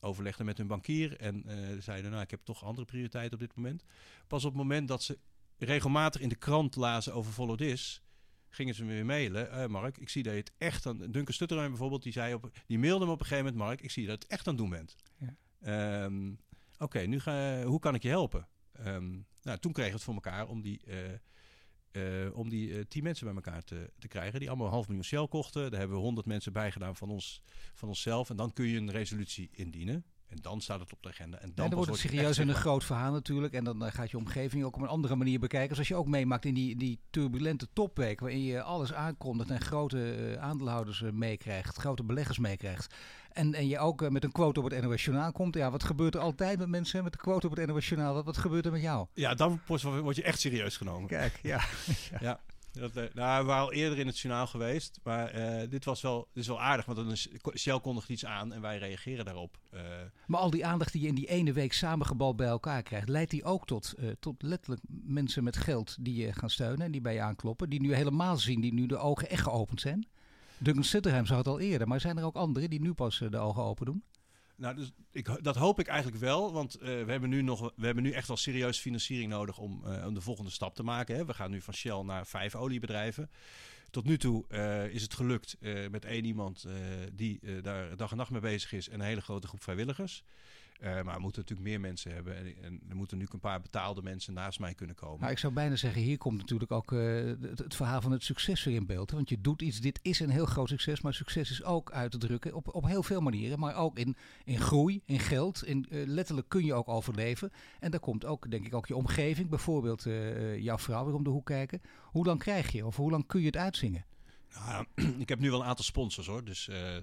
overlegden met hun bankier en eh, zeiden, nou, ik heb toch andere prioriteiten op dit moment. Pas op het moment dat ze regelmatig in de krant lazen over Follow This, gingen ze me weer mailen. Eh, Mark, ik zie dat je het echt aan... Duncan Stutterheim bijvoorbeeld, die, zei op, die mailde me op een gegeven moment... Mark, ik zie dat je het echt aan het doen bent. Ja. Ehm, Oké, nu ga, hoe kan ik je helpen? Ehm, nou, toen kregen we het voor elkaar om die... eh, eh, om die eh, tien mensen bij elkaar te, te krijgen. Die allemaal een half miljoen Shell kochten. Daar hebben we honderd mensen bij gedaan van, ons, van onszelf. En dan kun je een resolutie indienen. En dan staat het op de agenda. En dan, wordt het serieus en een groot verhaal natuurlijk. En dan eh, gaat je omgeving ook op een andere manier bekijken. Dus als je ook meemaakt in die, die turbulente topweek... waarin je alles aankondigt en grote eh, aandeelhouders eh, meekrijgt... grote beleggers meekrijgt... En, en je ook met een quote op het NOS Journaal komt. Ja, wat gebeurt er altijd met mensen met een quote op het NOS Journaal? Wat, wat gebeurt er met jou? Ja, dan word je echt serieus genomen. Kijk, ja. Ja. Dat, eh, nou, we waren al eerder in het journaal geweest. Maar eh, dit was wel, dit is wel aardig. Want dan Shell kondigt iets aan en wij reageren daarop. Eh, Maar al die aandacht die je in die ene week samengebald bij elkaar krijgt... leidt die ook tot, tot letterlijk mensen met geld die je gaan steunen... en die bij je aankloppen, die nu helemaal zien... die nu de ogen echt geopend zijn. Duncan Sutterheim zag het al eerder, maar zijn er ook anderen die nu pas de ogen open doen? Nou, dus ik, dat hoop ik eigenlijk wel. Want eh, we, hebben nu nog, we hebben nu echt wel serieus financiering nodig om, eh, om de volgende stap te maken. Hè. We gaan nu van Shell naar vijf oliebedrijven. Tot nu toe eh, is het gelukt met één iemand die daar dag en nacht mee bezig is en een hele grote groep vrijwilligers. Eh, maar we moeten natuurlijk meer mensen hebben. En, en er moeten nu een paar betaalde mensen naast mij kunnen komen. Nou, ik zou bijna zeggen, hier komt natuurlijk ook eh, het, het verhaal van het succes weer in beeld. Want je doet iets, dit is een heel groot succes, maar succes is ook uit te drukken op, op heel veel manieren. Maar ook in, in groei, in geld, in, eh, letterlijk kun je ook overleven. En daar komt ook, denk ik, ook je omgeving, bijvoorbeeld eh, jouw vrouw weer om de hoek kijken. Hoe lang krijg je of hoe lang kun je het uitzingen? Nou, ik heb nu wel een aantal sponsors hoor. Dus eh,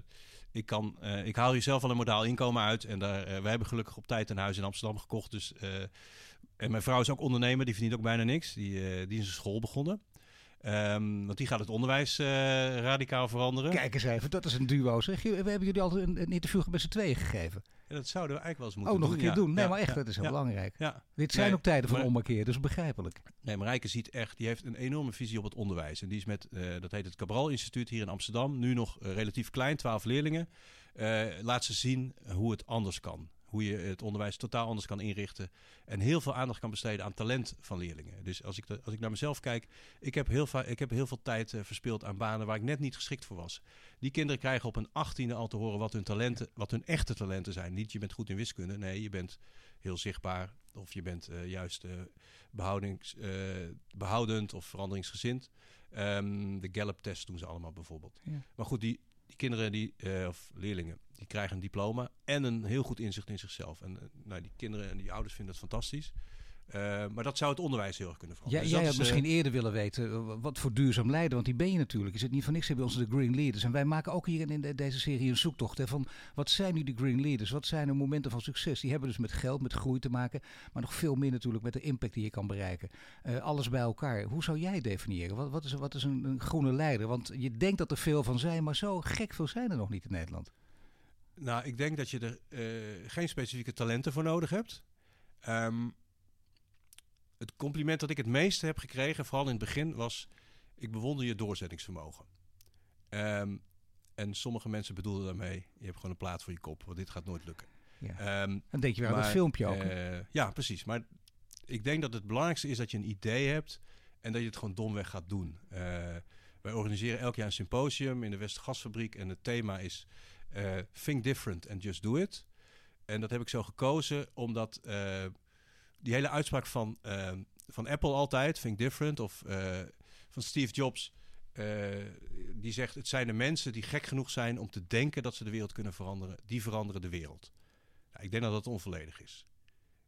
ik, kan, eh, ik haal hier zelf al een modaal inkomen uit. En daar, eh, wij hebben gelukkig op tijd een huis in Amsterdam gekocht. Dus, eh, en mijn vrouw is ook ondernemer, die verdient ook bijna niks. Die, die is een school begonnen. Ehm, want die gaat het onderwijs eh, radicaal veranderen. Kijk eens even, dat is een duo zeg. We hebben jullie al een, een interview met z'n tweeën gegeven. En dat zouden we eigenlijk wel eens moeten Oh, nog doen. een keer doen. Nee, Ja, maar echt, dat is heel belangrijk. Dit zijn Nee, ook tijden van maar- ommekeer, dus begrijpelijk. Nee, Marijke ziet echt, die heeft een enorme visie op het onderwijs. En die is met, eh, dat heet het Cabral Instituut hier in Amsterdam, nu nog eh, relatief klein, 12 leerlingen. Laat ze zien hoe het anders kan. Hoe je het onderwijs totaal anders kan inrichten. En heel veel aandacht kan besteden aan talent van leerlingen. Dus als ik, de- als ik naar mezelf kijk, ik heb heel, ik heb heel veel tijd eh, verspild aan banen waar ik net niet geschikt voor was. Die kinderen krijgen op een achttiende al te horen wat hun talenten, wat hun echte talenten zijn. Niet je bent goed in wiskunde, nee, je bent heel zichtbaar. Of je bent eh, juist eh, behoudings, eh, behoudend of veranderingsgezind. Ehm, de Gallup-test doen ze allemaal bijvoorbeeld. Ja. Maar goed, die, die kinderen die, eh, of leerlingen, die krijgen een diploma en een heel goed inzicht in zichzelf. En eh, nou, die kinderen en die ouders vinden dat fantastisch. Eh, maar dat zou het onderwijs heel erg kunnen Ja, veranderen. jij Dus had dat is, eh, misschien eerder willen weten eh, wat voor duurzaam leiden, want die ben je natuurlijk. Is het niet van niks, hebben we onze de Green Leaders. En wij maken ook hier in de- deze serie een zoektocht hè, van wat zijn nu de Green Leaders? Wat zijn de momenten van succes? Die hebben dus met geld, met groei te maken, maar nog veel meer natuurlijk met de impact die je kan bereiken. Alles bij elkaar. Hoe zou jij definiëren? Wat, wat is, wat is een, een groene leider? Want je denkt dat er veel van zijn, maar zo gek veel zijn er nog niet in Nederland. Nou, ik denk dat je er geen specifieke talenten voor nodig hebt. Ehm, het compliment dat ik het meeste heb gekregen, vooral in het begin, was: ik bewonder je doorzettingsvermogen. Ehm, en sommige mensen bedoelden daarmee: je hebt gewoon een plaat voor je kop, want dit gaat nooit lukken. Ja. Ehm, Dan denk je weer aan dat filmpje ook. eh, ja, precies. Maar ik denk dat het belangrijkste is dat je een idee hebt en dat je het gewoon domweg gaat doen. Eh, wij organiseren elk jaar een symposium in de Westgasfabriek en het thema is eh, Think Different and Just Do It. En dat heb ik zo gekozen omdat die hele uitspraak van, eh, van Apple altijd, Think Different, of eh, van Steve Jobs, eh, die zegt: Het zijn de mensen die gek genoeg zijn om te denken dat ze de wereld kunnen veranderen, die veranderen de wereld. Nou, ik denk dat dat onvolledig is.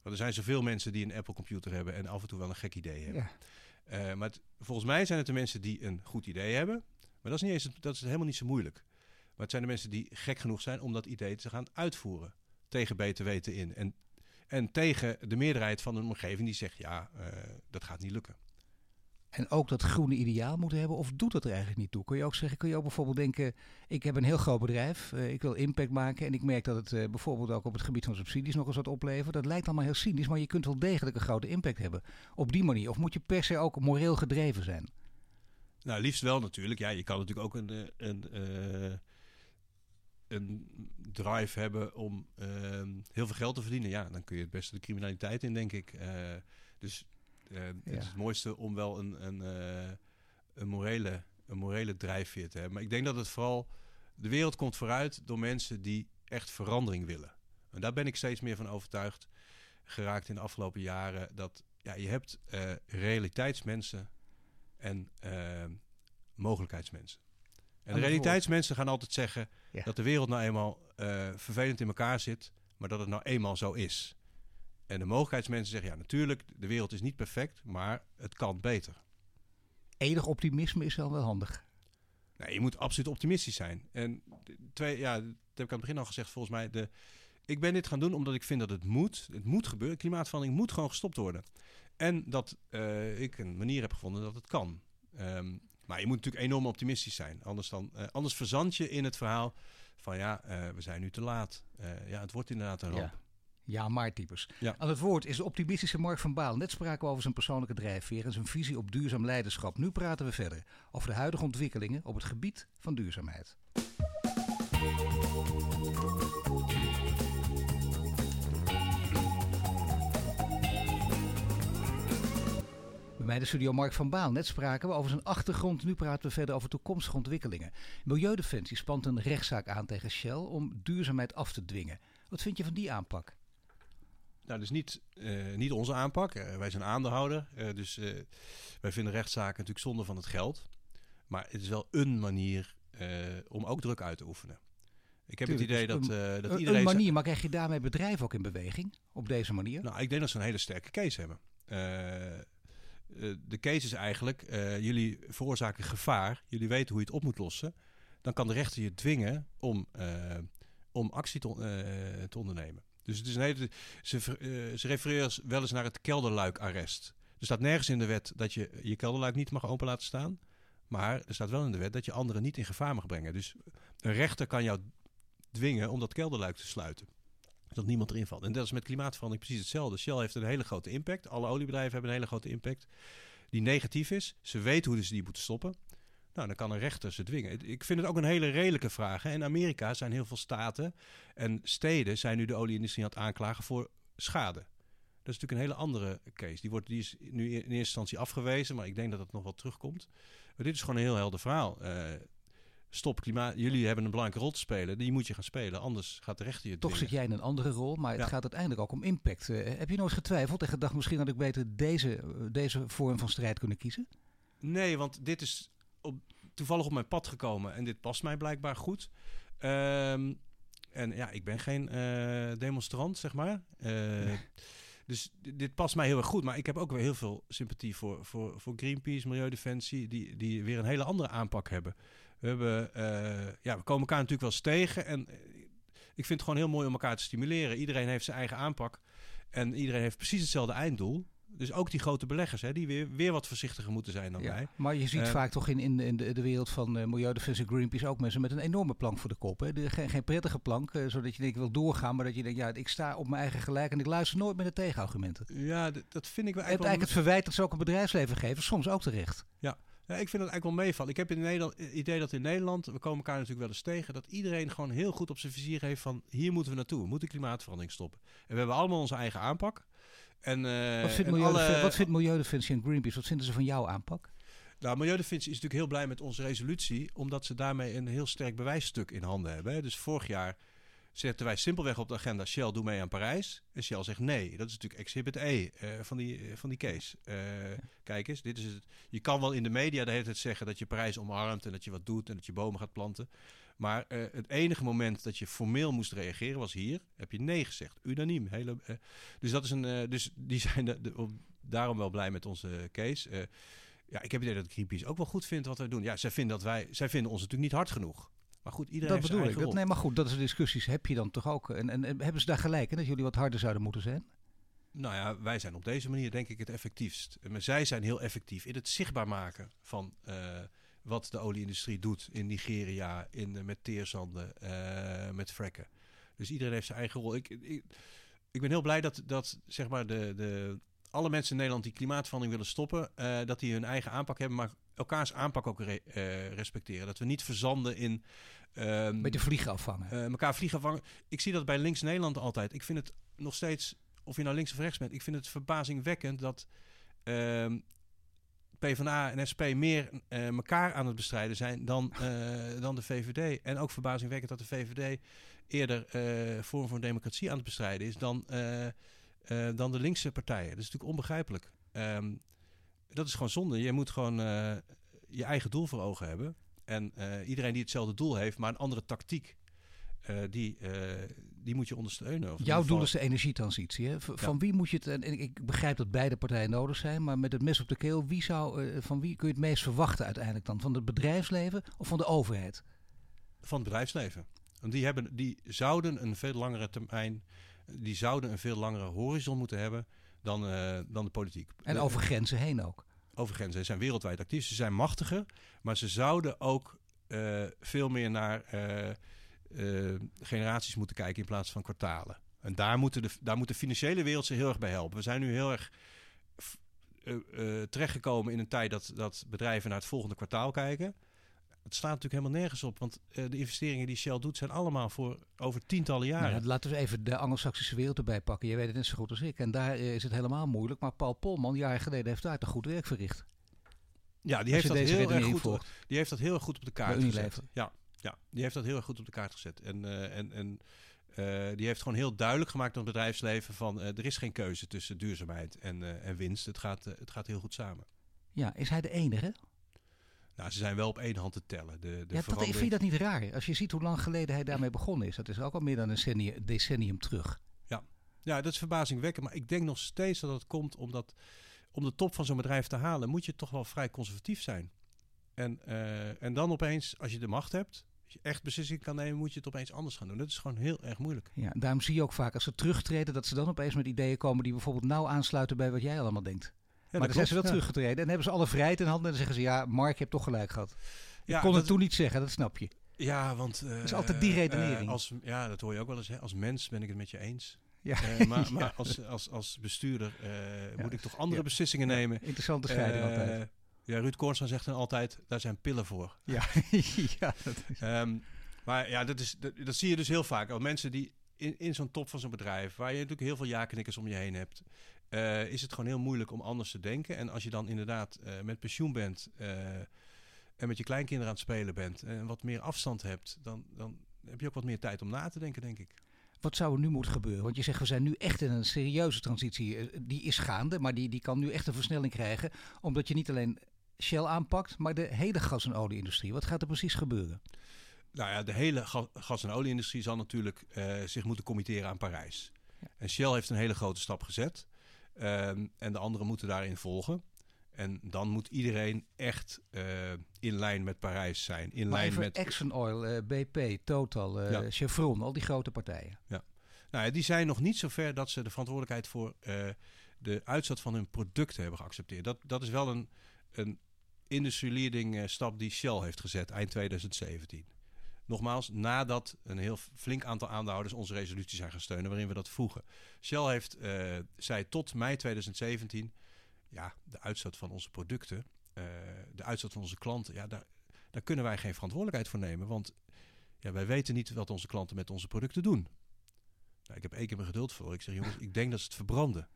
Want er zijn zoveel mensen die een Apple computer hebben en af en toe wel een gek idee hebben. Ja. Eh, maar het- volgens mij zijn het de mensen die een goed idee hebben. Maar dat is, niet eens, dat is helemaal niet zo moeilijk. Maar het zijn de mensen die gek genoeg zijn om dat idee te gaan uitvoeren. Tegen beter weten in. En, en tegen de meerderheid van een omgeving die zegt: ja, eh, dat gaat niet lukken. En ook dat groene ideaal moeten hebben, of doet dat er eigenlijk niet toe? Kun je ook zeggen, kun je ook bijvoorbeeld denken, ik heb een heel groot bedrijf, eh, ik wil impact maken en ik merk dat het eh, bijvoorbeeld ook op het gebied van subsidies nog eens wat oplevert. Dat lijkt allemaal heel cynisch, maar je kunt wel degelijk een grote impact hebben op die manier. Of moet je per se ook moreel gedreven zijn? Nou, liefst wel natuurlijk. Ja, je kan natuurlijk ook een, een, eh, een drive hebben om ehm, heel veel geld te verdienen. Ja, dan kun je het beste de criminaliteit in, denk ik. Eh, dus uh, Het is het mooiste om wel een, een, uh, een, morele, een morele drijfveer te hebben. Maar ik denk dat het vooral... De wereld komt vooruit door mensen die echt verandering willen. En daar ben ik steeds meer van overtuigd geraakt in de afgelopen jaren. Dat ja, je hebt realiteitsmensen en mogelijkheidsmensen. En de realiteitsmensen gaan altijd zeggen dat de wereld nou eenmaal uh, vervelend in elkaar zit, maar dat het nou eenmaal zo is. En de mogelijkheidsmensen zeggen, ja natuurlijk, de wereld is niet perfect, maar het kan beter. Enig optimisme is wel wel handig. Nee, je moet absoluut optimistisch zijn. En twee, ja, dat heb ik aan het begin al gezegd, volgens mij, de, ik ben dit gaan doen omdat ik vind dat het moet. Het moet gebeuren. Klimaatverandering moet gewoon gestopt worden. En dat uh, ik een manier heb gevonden dat het kan. Um, maar je moet natuurlijk enorm optimistisch zijn. Anders, dan, uh, anders verzand je in het verhaal van ja, uh, we zijn nu te laat. Uh, ja, het wordt inderdaad een ramp. Ja. Ja, maar types. Ja. Aan het woord is de optimistische Mark van Baal. Net spraken we over zijn persoonlijke drijfveer en zijn visie op duurzaam leiderschap. Nu praten we verder over de huidige ontwikkelingen op het gebied van duurzaamheid. Bij de studio Mark van Baal. Net spraken we over zijn achtergrond. Nu praten we verder over toekomstige ontwikkelingen. Milieudefensie spant een rechtszaak aan tegen Shell om duurzaamheid af te dwingen. Wat vind je van die aanpak? Nou, dus niet, uh, niet onze aanpak. Uh, wij zijn aandeelhouder. Uh, dus wij vinden rechtszaken natuurlijk zonde van het geld. Maar het is wel een manier om ook druk uit te oefenen. Ik heb Tuurlijk, het idee dus dat, een, dat een, iedereen... Een manier, maar krijg je daarmee bedrijven ook in beweging? Op deze manier? Nou, ik denk dat ze een hele sterke case hebben. Uh, de case is eigenlijk, uh, jullie veroorzaken gevaar, jullie weten hoe je het op moet lossen. Dan kan de rechter je dwingen om, uh, om actie te, te, ondernemen. Dus het is een ze, ze refereren wel eens naar het kelderluikarrest. Er staat nergens in de wet dat je je kelderluik niet mag open laten staan. Maar er staat wel in de wet dat je anderen niet in gevaar mag brengen. Dus een rechter kan jou dwingen om dat kelderluik te sluiten dat niemand erin valt. En dat is met klimaatverandering precies hetzelfde. Shell heeft een hele grote impact. Alle oliebedrijven hebben een hele grote impact. Die negatief is. Ze weten hoe ze die moeten stoppen. Nou, dan kan een rechter ze dwingen. Ik vind het ook een hele redelijke vraag. Hè. In Amerika zijn heel veel staten en steden zijn nu de olieindustrie aan het aanklagen voor schade. Dat is natuurlijk een hele andere case. Die, wordt, die is nu in eerste instantie afgewezen, maar ik denk dat het nog wel terugkomt. Maar dit is gewoon een heel helder verhaal. Uh, stop klimaat. Jullie hebben een belangrijke rol te spelen. Die moet je gaan spelen. Anders gaat de rechter je. Toch dwingen. zit jij in een andere rol, maar het gaat uiteindelijk ook om impact. Uh, heb je nooit getwijfeld en gedacht, misschien had ik beter deze, uh, deze vorm van strijd kunnen kiezen? Nee, want dit is op, toevallig op mijn pad gekomen en dit past mij blijkbaar goed. Um, en ja, ik ben geen uh, demonstrant, zeg maar. Nee. Dus dit past mij heel erg goed. Maar ik heb ook weer heel veel sympathie voor, voor, voor Greenpeace, Milieudefensie, die, die weer een hele andere aanpak hebben. We, hebben, uh, ja, we komen elkaar natuurlijk wel eens tegen. En ik vind het gewoon heel mooi om elkaar te stimuleren. Iedereen heeft zijn eigen aanpak. En iedereen heeft precies hetzelfde einddoel. Dus ook die grote beleggers, hè, die weer, weer wat voorzichtiger moeten zijn dan ja, wij. Maar je ziet Uh, vaak toch in, in, in de, wereld van uh, Milieudefensie Greenpeace ook mensen met een enorme plank voor de kop. Hè? De, geen, geen prettige plank, uh, zodat je denkt, wil doorgaan, maar dat je denkt, ja, ik sta op mijn eigen gelijk en ik luister nooit met de tegenargumenten. Ja, dat vind ik wel Je hebt eigenlijk het verwijt dat ze ook een bedrijfsleven geven, soms ook terecht. Ja. Ja, ik vind dat eigenlijk wel meevallen. Ik heb in Nederland het idee dat in Nederland, we komen elkaar natuurlijk wel eens tegen, dat iedereen gewoon heel goed op zijn vizier heeft van hier moeten we naartoe. We moeten klimaatverandering stoppen. En we hebben allemaal onze eigen aanpak. En, uh, wat, vindt alle... wat vindt Milieudefensie en Greenpeace? Wat vinden ze van jouw aanpak? Nou, Milieudefensie is natuurlijk heel blij met onze resolutie, omdat ze daarmee een heel sterk bewijsstuk in handen hebben. Dus vorig jaar zetten wij simpelweg op de agenda Shell doe mee aan Parijs. En Shell zegt nee. Dat is natuurlijk exhibit E van, die, uh, van die case. Uh, kijk eens, dit is je kan wel in de media de hele tijd zeggen dat je Parijs omarmt en dat je wat doet en dat je bomen gaat planten. Maar het enige moment dat je formeel moest reageren was hier. Heb je nee gezegd, unaniem. Hele, dus, dat is een, dus die zijn daarom wel blij met onze case. ja, ik heb het idee dat Greenpeace ook wel goed vindt wat wij doen. Ja, zij vinden, dat wij, zij vinden ons natuurlijk niet hard genoeg. Maar goed, iedereen dat bedoel ik. Dat, nee, maar goed, dat is de discussies heb je dan toch ook. En, en, en hebben ze daar gelijk in dat jullie wat harder zouden moeten zijn? Nou ja, wij zijn op deze manier denk ik het effectiefst. Maar zij zijn heel effectief in het zichtbaar maken van uh, wat de olieindustrie doet in Nigeria, in, uh, met teerzanden, uh, met fracken. Dus iedereen heeft zijn eigen rol. Ik, ik, ik ben heel blij dat, dat zeg maar de, de, alle mensen in Nederland die klimaatverandering willen stoppen, dat die hun eigen aanpak hebben, maar elkaars aanpak ook re, respecteren. Dat we niet verzanden in Um, Beetje vliegen afvangen. Uh, elkaar vliegen afvangen. Ik zie dat bij Links Nederland altijd. Ik vind het nog steeds, of je nou links of rechts bent, ik vind het verbazingwekkend dat ehm PvdA en SP meer uh, elkaar aan het bestrijden zijn dan, dan de VVD. En ook verbazingwekkend dat de VVD eerder Vorm voor Democratie aan het bestrijden is dan, dan de linkse partijen. Dat is natuurlijk onbegrijpelijk. Um, dat is gewoon zonde. Je moet gewoon je eigen doel voor ogen hebben. En iedereen die hetzelfde doel heeft, maar een andere tactiek, die, die moet je ondersteunen. Of Jouw doel is de energietransitie. Hè? Van wie moet je het, en ik begrijp dat beide partijen nodig zijn, maar met het mes op de keel, wie zou, van wie kun je het meest verwachten uiteindelijk dan? Van het bedrijfsleven of van de overheid? Van het bedrijfsleven. Want die, hebben, die zouden een veel langere termijn, die zouden een veel langere horizon moeten hebben dan, uh, dan de politiek. En over grenzen heen ook. Over grenzen. Ze zijn wereldwijd actief, ze zijn machtiger, maar ze zouden ook uh, veel meer naar uh, generaties moeten kijken in plaats van kwartalen. En daar, moeten de, daar moet de financiële wereld ze heel erg bij helpen. We zijn nu heel erg terechtgekomen in een tijd dat, dat bedrijven naar het volgende kwartaal kijken. Het staat natuurlijk helemaal nergens op, want de investeringen die Shell doet zijn allemaal voor over tientallen jaren. Nou, laten we even de Anglo-Saxische wereld erbij pakken. Je weet het net zo goed als ik. En daar is het helemaal moeilijk. Maar Paul Polman, jaren geleden, heeft daar toch goed werk verricht. Ja, die heeft, dat heel erg goed, die heeft dat heel erg goed op de kaart gezet. Ja, ja, die heeft dat heel erg goed op de kaart gezet. En, uh, en, en uh, die heeft gewoon heel duidelijk gemaakt aan het bedrijfsleven van uh, er is geen keuze tussen duurzaamheid en, en winst. Het gaat, het gaat heel goed samen. Ja, is hij de enige? Nou, ze zijn wel op één hand te tellen. De, de ja, dat, vind je dat niet raar? Als je ziet hoe lang geleden hij daarmee begonnen is. Dat is ook al meer dan een decennium, decennium terug. Ja. ja, dat is verbazingwekkend. Maar ik denk nog steeds dat het komt omdat... om de top van zo'n bedrijf te halen... moet je toch wel vrij conservatief zijn. En, uh, en dan opeens, als je de macht hebt, als je echt beslissingen kan nemen, moet je het opeens anders gaan doen. Dat is gewoon heel erg moeilijk. Ja, daarom zie je ook vaak als ze terugtreden, dat ze dan opeens met ideeën komen die bijvoorbeeld nauw aansluiten bij wat jij allemaal denkt. Maar dan zijn ze wel teruggetreden en hebben ze alle vrijheid in handen en dan zeggen ze, ja, Mark, je hebt toch gelijk gehad. Ik kon dat, het toen niet zeggen, dat snap je. Ja, want... Uh, dat is altijd die redenering. Uh, als, ja, dat hoor je ook wel eens. Hè. Als mens ben ik het met je eens. Ja. Uh, maar, maar als, als, als bestuurder moet ik toch andere beslissingen nemen. Interessante scheiding altijd. Ja, Ruud Koornstra zegt dan altijd, daar zijn pillen voor. Ja, ja. Dat is... Um, maar ja, dat, is, dat, dat, zie je dus heel vaak. Al mensen die in, in zo'n top van zo'n bedrijf, waar je natuurlijk heel veel ja-knikkers om je heen hebt, uh, is het gewoon heel moeilijk om anders te denken. En als je dan inderdaad uh, met pensioen bent uh, en met je kleinkinderen aan het spelen bent en wat meer afstand hebt, dan, dan heb je ook wat meer tijd om na te denken, denk ik. Wat zou er nu moeten gebeuren? Want je zegt, we zijn nu echt in een serieuze transitie. Die is gaande, maar die, die kan nu echt een versnelling krijgen. Omdat je niet alleen Shell aanpakt, maar de hele gas- en olieindustrie. Wat gaat er precies gebeuren? Nou ja, de hele ga gas- en olieindustrie zal natuurlijk uh, zich moeten committeren aan Parijs. Ja. En Shell heeft een hele grote stap gezet. Um, en de anderen moeten daarin volgen. En dan moet iedereen echt uh, in lijn met Parijs zijn. In maar lijn met Exxon Oil, uh, BP, Total, uh, ja. Chevron, al die grote partijen. Ja. Nou ja, die zijn nog niet zo ver dat ze de verantwoordelijkheid voor de uitzet van hun producten hebben geaccepteerd. Dat, dat is wel een, een industry leading stap die Shell heeft gezet eind 2017. Nogmaals, nadat een heel flink aantal aandeelhouders onze resolutie zijn gaan steunen, waarin we dat vroegen. Shell heeft, uh, zei tot mei 2017, ja, de uitstoot van onze producten, uh, de uitstoot van onze klanten, ja, daar, daar kunnen wij geen verantwoordelijkheid voor nemen. Want ja, wij weten niet wat onze klanten met onze producten doen. Nou, ik heb één keer mijn geduld voor. Ik zeg, jongens, ik denk dat ze het verbranden.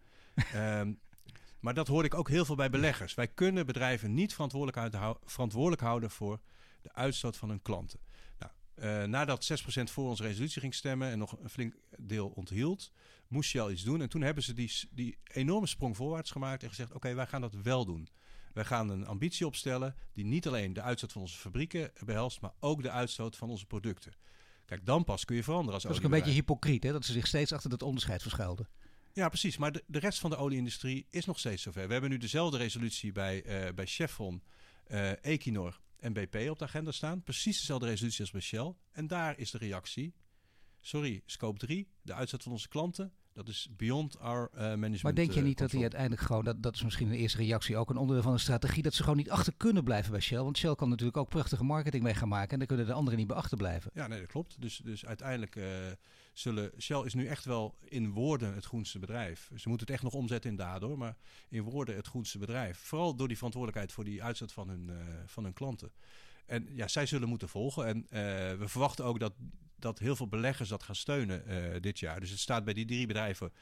um, maar dat hoor ik ook heel veel bij beleggers. Wij kunnen bedrijven niet verantwoordelijk, hou verantwoordelijk houden voor de uitstoot van hun klanten. Nou, uh, nadat 6% voor onze resolutie ging stemmen en nog een flink deel onthield, moest Shell iets doen. En toen hebben ze die, die enorme sprong voorwaarts gemaakt en gezegd: Oké, okay, wij gaan dat wel doen. Wij gaan een ambitie opstellen die niet alleen de uitstoot van onze fabrieken behelst, maar ook de uitstoot van onze producten. Kijk, dan pas kun je veranderen als Dat is ook een beetje hypocriet, hè? dat ze zich steeds achter dat onderscheid verschuilden. Ja, precies. Maar de, de rest van de olieindustrie is nog steeds zover. We hebben nu dezelfde resolutie bij, uh, bij Chevron, uh, Equinor en BP op de agenda staan. Precies dezelfde resolutie als bij Shell. En daar is de reactie. Sorry, scope 3, de uitzet van onze klanten. Dat is beyond our uh, management. Maar denk je niet uh, dat die uiteindelijk gewoon, dat, dat is misschien een eerste reactie, ook een onderdeel van een strategie, dat ze gewoon niet achter kunnen blijven bij Shell? Want Shell kan natuurlijk ook prachtige marketing mee gaan maken en dan kunnen de anderen niet bij achterblijven. Ja, nee, dat klopt. Dus, dus uiteindelijk uh, zullen, Shell is nu echt wel in woorden het groenste bedrijf. Ze moeten het echt nog omzetten in daden, maar in woorden het groenste bedrijf. Vooral door die verantwoordelijkheid voor die uitzet van hun, van hun klanten. En ja, zij zullen moeten volgen. En we verwachten ook dat dat heel veel beleggers dat gaan steunen eh, dit jaar. Dus het staat bij die drie bedrijven.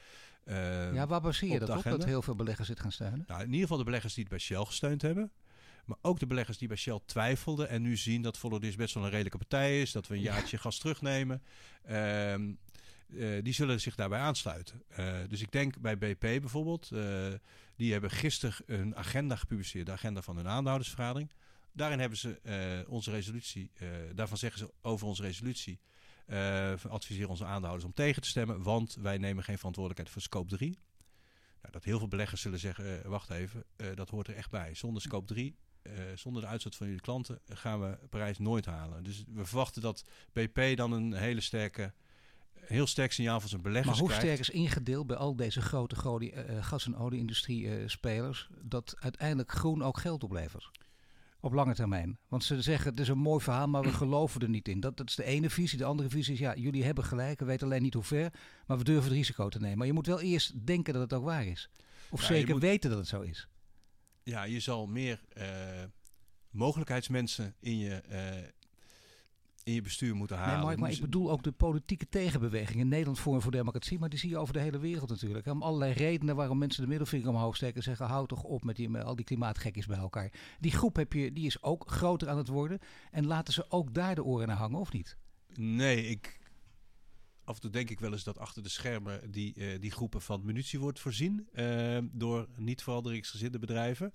eh, ja, waar baseer je dat op? Dat heel veel beleggers dit gaan steunen? nou, in ieder geval de beleggers die het bij Shell gesteund hebben. Maar ook de beleggers die bij Shell twijfelden en nu zien dat Volodis best wel een redelijke partij is. Dat we een jaartje gas terugnemen. Ehm, eh, die zullen zich daarbij aansluiten. Dus ik denk bij BP bijvoorbeeld. die hebben gisteren een agenda gepubliceerd. De agenda van hun aandeelhoudersvergadering. Daarin hebben ze onze resolutie. daarvan zeggen ze over onze resolutie. Eh, adviseren onze aandeelhouders om tegen te stemmen. Want wij nemen geen verantwoordelijkheid voor scope 3. Nou, dat heel veel beleggers zullen zeggen, eh, wacht even, eh, dat hoort er echt bij. Zonder scope 3, eh, zonder de uitstoot van jullie klanten, gaan we Parijs nooit halen. Dus we verwachten dat BP dan een hele sterke, heel sterk signaal van zijn beleggers Maar hoe krijgt. sterk is ingedeeld bij al deze grote gas- en olieindustrie-spelers dat uiteindelijk groen ook geld oplevert? Op lange termijn. Want ze zeggen het is een mooi verhaal, maar we geloven er niet in. Dat, dat is de ene visie. De andere visie is ja, jullie hebben gelijk. We weten alleen niet hoe ver, maar we durven het risico te nemen. Maar je moet wel eerst denken dat het ook waar is. Of Ja, zeker moet- weten dat het zo is. Ja, je zal meer eh, mogelijkheidsmensen in je, eh, in je bestuur moeten halen. Nee, Mark, maar ik Dus- bedoel ook de politieke tegenbeweging. In Nederland Forum voor Democratie, maar die zie je over de hele wereld natuurlijk. Om allerlei redenen waarom mensen de middelvinger omhoog steken en zeggen: hou toch op met, die, met al die klimaatgekkies bij elkaar. Die groep heb je, die is ook groter aan het worden. En laten ze ook daar de oren naar hangen, of niet? Nee, ik. Af en toe denk ik wel eens dat achter de schermen die, eh, die groepen van munitie wordt voorzien eh, door niet veranderingsgezinde bedrijven.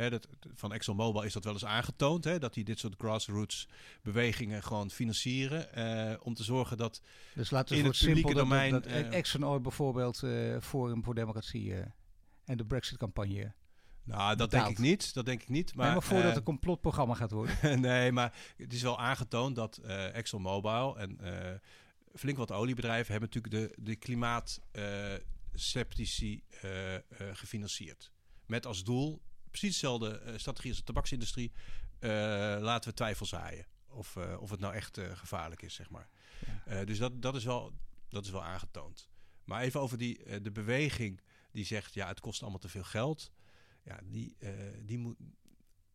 Hè, dat, van ExxonMobil is dat wel eens aangetoond, hè, dat die dit soort grassroots bewegingen gewoon financieren. eh, om te zorgen dat. Dus laten we In het het simpel publieke dat, dat, domein, dat eh, Exxon Oil bijvoorbeeld eh, Forum voor Democratie eh, en de Brexit-campagne. Nou, dat Betaald. denk ik niet. Dat denk ik niet. Maar, Maar, maar voordat het een complotprogramma gaat worden. nee, maar het is wel aangetoond dat ExxonMobil en flink wat oliebedrijven hebben natuurlijk de, de klimaatceptici eh eh, gefinancierd. Met als doel precies dezelfde eh, strategie als de tabaksindustrie. eh, laten we twijfel zaaien. Of, eh, of het nou echt gevaarlijk is, zeg maar. Dus dat, dat, is wel, dat is wel aangetoond. Maar even over die, de beweging die zegt... ja, het kost allemaal te veel geld. Ja, die, die, moet,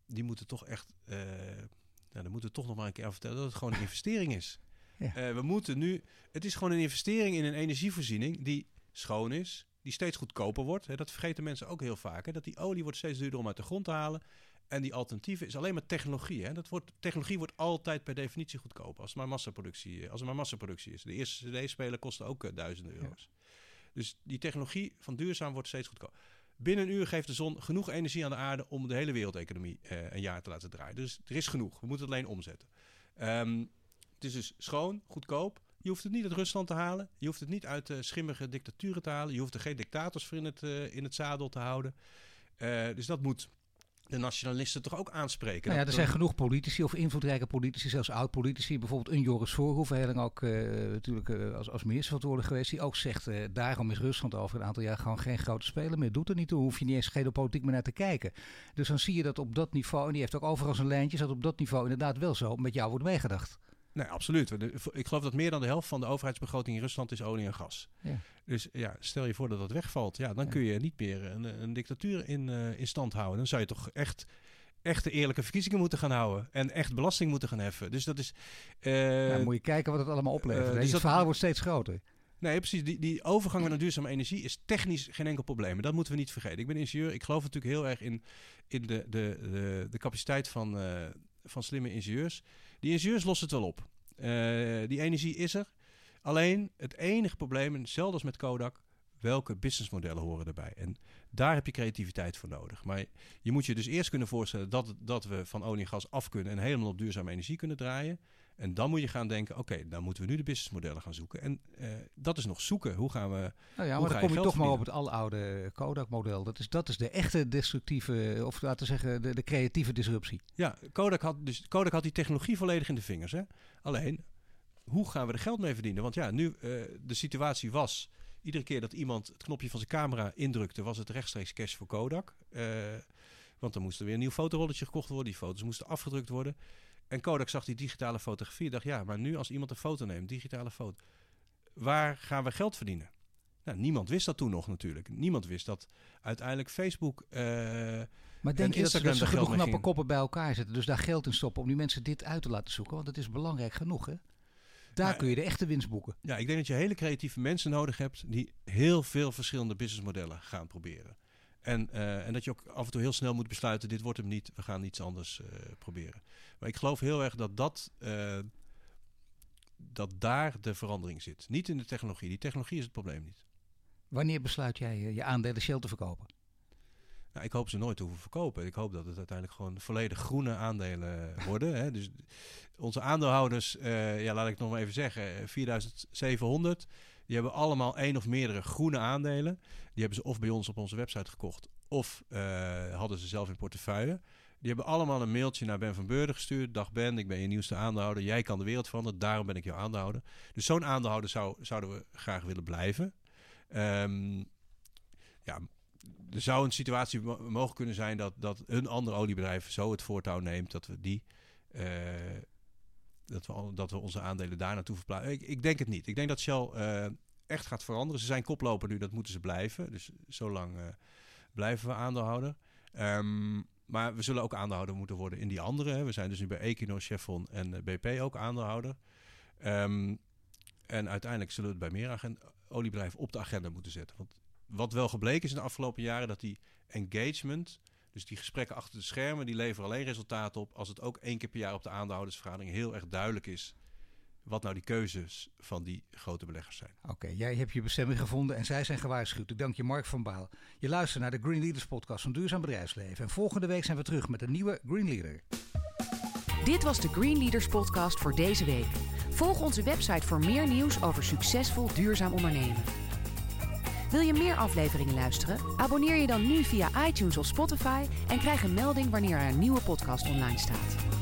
die moeten toch echt... nou, dan moeten we toch nog maar een keer aan vertellen... dat het gewoon een investering is. Ja. We moeten nu... Het is gewoon een investering in een energievoorziening... die schoon is, die steeds goedkoper wordt. Hè, dat vergeten mensen ook heel vaak. Hè, dat die olie wordt steeds duurder om uit de grond te halen... En die alternatieve is alleen maar technologie. Hè? Dat wordt, technologie wordt altijd per definitie goedkoper als, het maar massaproductie, als er maar massaproductie is. De eerste CD-speler kostte ook eh, duizenden euro's. Dus die technologie van duurzaam wordt steeds goedkoper. Binnen een uur geeft de zon genoeg energie aan de aarde om de hele wereldeconomie eh, een jaar te laten draaien. Dus er is genoeg. We moeten het alleen omzetten. Ehm, het is dus schoon, goedkoop. Je hoeft het niet uit Rusland te halen. Je hoeft het niet uit eh, schimmige dictaturen te halen. Je hoeft er geen dictators voor in het, eh, in het zadel te houden. Eh, dus dat moet de nationalisten toch ook aanspreken. Nou ja, er zijn genoeg politici of invloedrijke politici, zelfs oud-politici. Bijvoorbeeld een Joris Voorhoeven, heel lang ook natuurlijk als, als ministerverantwoordelijk geweest. Die ook zegt, daarom is Rusland over een aantal jaar gewoon geen grote speler meer. Doet er niet toe, hoef je niet eens geopolitiek meer naar te kijken. Dus dan zie je dat op dat niveau, en die heeft ook overal zijn lijntjes, dat op dat niveau inderdaad wel zo met jou wordt meegedacht. Nee, absoluut. Ik geloof dat meer dan de helft van de overheidsbegroting in Rusland is olie en gas. Ja. Dus ja, stel je voor dat dat wegvalt. Ja, dan Ja. kun je niet meer een, een dictatuur in, eh, in stand houden. Dan zou je toch echt echte eerlijke verkiezingen moeten gaan houden. En echt belasting moeten gaan heffen. Dus dat is... eh, nou, moet je kijken wat het allemaal oplevert. eh, hè. dus het dat- verhaal wordt steeds groter. Nee, precies. Die, die overgang naar duurzame energie is technisch geen enkel probleem. Dat moeten we niet vergeten. Ik ben ingenieur. Ik geloof natuurlijk heel erg in, in de, de, de, de capaciteit van, van slimme ingenieurs. Die ingenieurs lossen het wel op. Eh, die energie is er. Alleen het enige probleem, en hetzelfde als met Kodak, welke businessmodellen horen erbij? En daar heb je creativiteit voor nodig. Maar je moet je dus eerst kunnen voorstellen dat, dat we van olie en gas af kunnen en helemaal op duurzame energie kunnen draaien. En dan moet je gaan denken, oké, dan moeten we nu de businessmodellen gaan zoeken. En eh, dat is nog zoeken. Hoe gaan we... Nou ja, maar dan kom je toch maar op het aloude Kodak-model. Dat is, dat is de echte destructieve, of laten we zeggen, de, de creatieve disruptie. Ja, Kodak had, dus Kodak had die technologie volledig in de vingers. Hè? Alleen, hoe gaan we er geld mee verdienen? Want ja, nu eh, de situatie was... Iedere keer dat iemand het knopje van zijn camera indrukte... was het rechtstreeks cash voor Kodak. Eh, want dan moest er weer een nieuw fotorolletje gekocht worden. Die foto's moesten afgedrukt worden. En Kodak zag die digitale fotografie. dacht, ja, maar nu als iemand een foto neemt, digitale foto... waar gaan we geld verdienen? Nou, niemand wist dat toen nog natuurlijk. Niemand wist dat uiteindelijk Facebook... eh, Maar denk En je dat ze, Instagram dat ze daar geld genoeg knappe ging. koppen bij elkaar zetten, dus daar geld in stoppen om die mensen dit uit te laten zoeken? Want het is belangrijk genoeg, hè? Daar Nou, kun je de echte winst boeken. Ja, ik denk dat je hele creatieve mensen nodig hebt die heel veel verschillende businessmodellen gaan proberen. En, eh, en dat je ook af en toe heel snel moet besluiten, dit wordt hem niet, we gaan iets anders eh, proberen. Maar ik geloof heel erg dat, dat, eh, dat daar de verandering zit. Niet in de technologie. Die technologie is het probleem niet. Wanneer besluit jij je aandelen Shell te verkopen? Nou, ik hoop ze nooit te hoeven verkopen. Ik hoop dat het uiteindelijk gewoon volledig groene aandelen worden. Hè. Dus onze aandeelhouders, ja, laat ik het nog maar even zeggen, eh, 4700. Die hebben allemaal één of meerdere groene aandelen. Die hebben ze of bij ons op onze website gekocht, of eh, hadden ze zelf in portefeuille. Die hebben allemaal een mailtje naar Ben van Beurden gestuurd. Dag Ben, ik ben je nieuwste aandeelhouder. Jij kan de wereld veranderen, daarom ben ik jouw aandeelhouder. Dus zo'n aandeelhouder zou, zouden we graag willen blijven. Ehm, ja, er zou een situatie mo- mogen kunnen zijn dat, dat een ander oliebedrijf zo het voortouw neemt dat we die. eh, dat, we, dat we onze aandelen daar naartoe verplaatsen. Ik, ik denk het niet. Ik denk dat Shell eh, echt gaat veranderen. Ze zijn koploper nu, dat moeten ze blijven. Dus zo lang eh, blijven we aandeelhouder. Ehm, maar we zullen ook aandeelhouder moeten worden in die andere. Hè. We zijn dus nu bij Equinor, Chevron en eh, BP ook aandeelhouder. Ehm, en uiteindelijk zullen we het bij meer oliebedrijven op de agenda moeten zetten. Want wat wel gebleken is in de afgelopen jaren, dat die engagement, dus die gesprekken achter de schermen, die leveren alleen resultaten op als het ook één keer per jaar op de aandeelhoudersvergadering heel erg duidelijk is wat nou die keuzes van die grote beleggers zijn. Oké, jij hebt je bestemming gevonden en zij zijn gewaarschuwd. Ik dank je Mark van Baal. Je luistert naar de Green Leaders podcast van Duurzaam Bedrijfsleven. En volgende week zijn we terug met een nieuwe Green Leader. Dit was de Green Leaders podcast voor deze week. Volg onze website voor meer nieuws over succesvol duurzaam ondernemen. Wil je meer afleveringen luisteren? Abonneer je dan nu via iTunes of Spotify en krijg een melding wanneer er een nieuwe podcast online staat.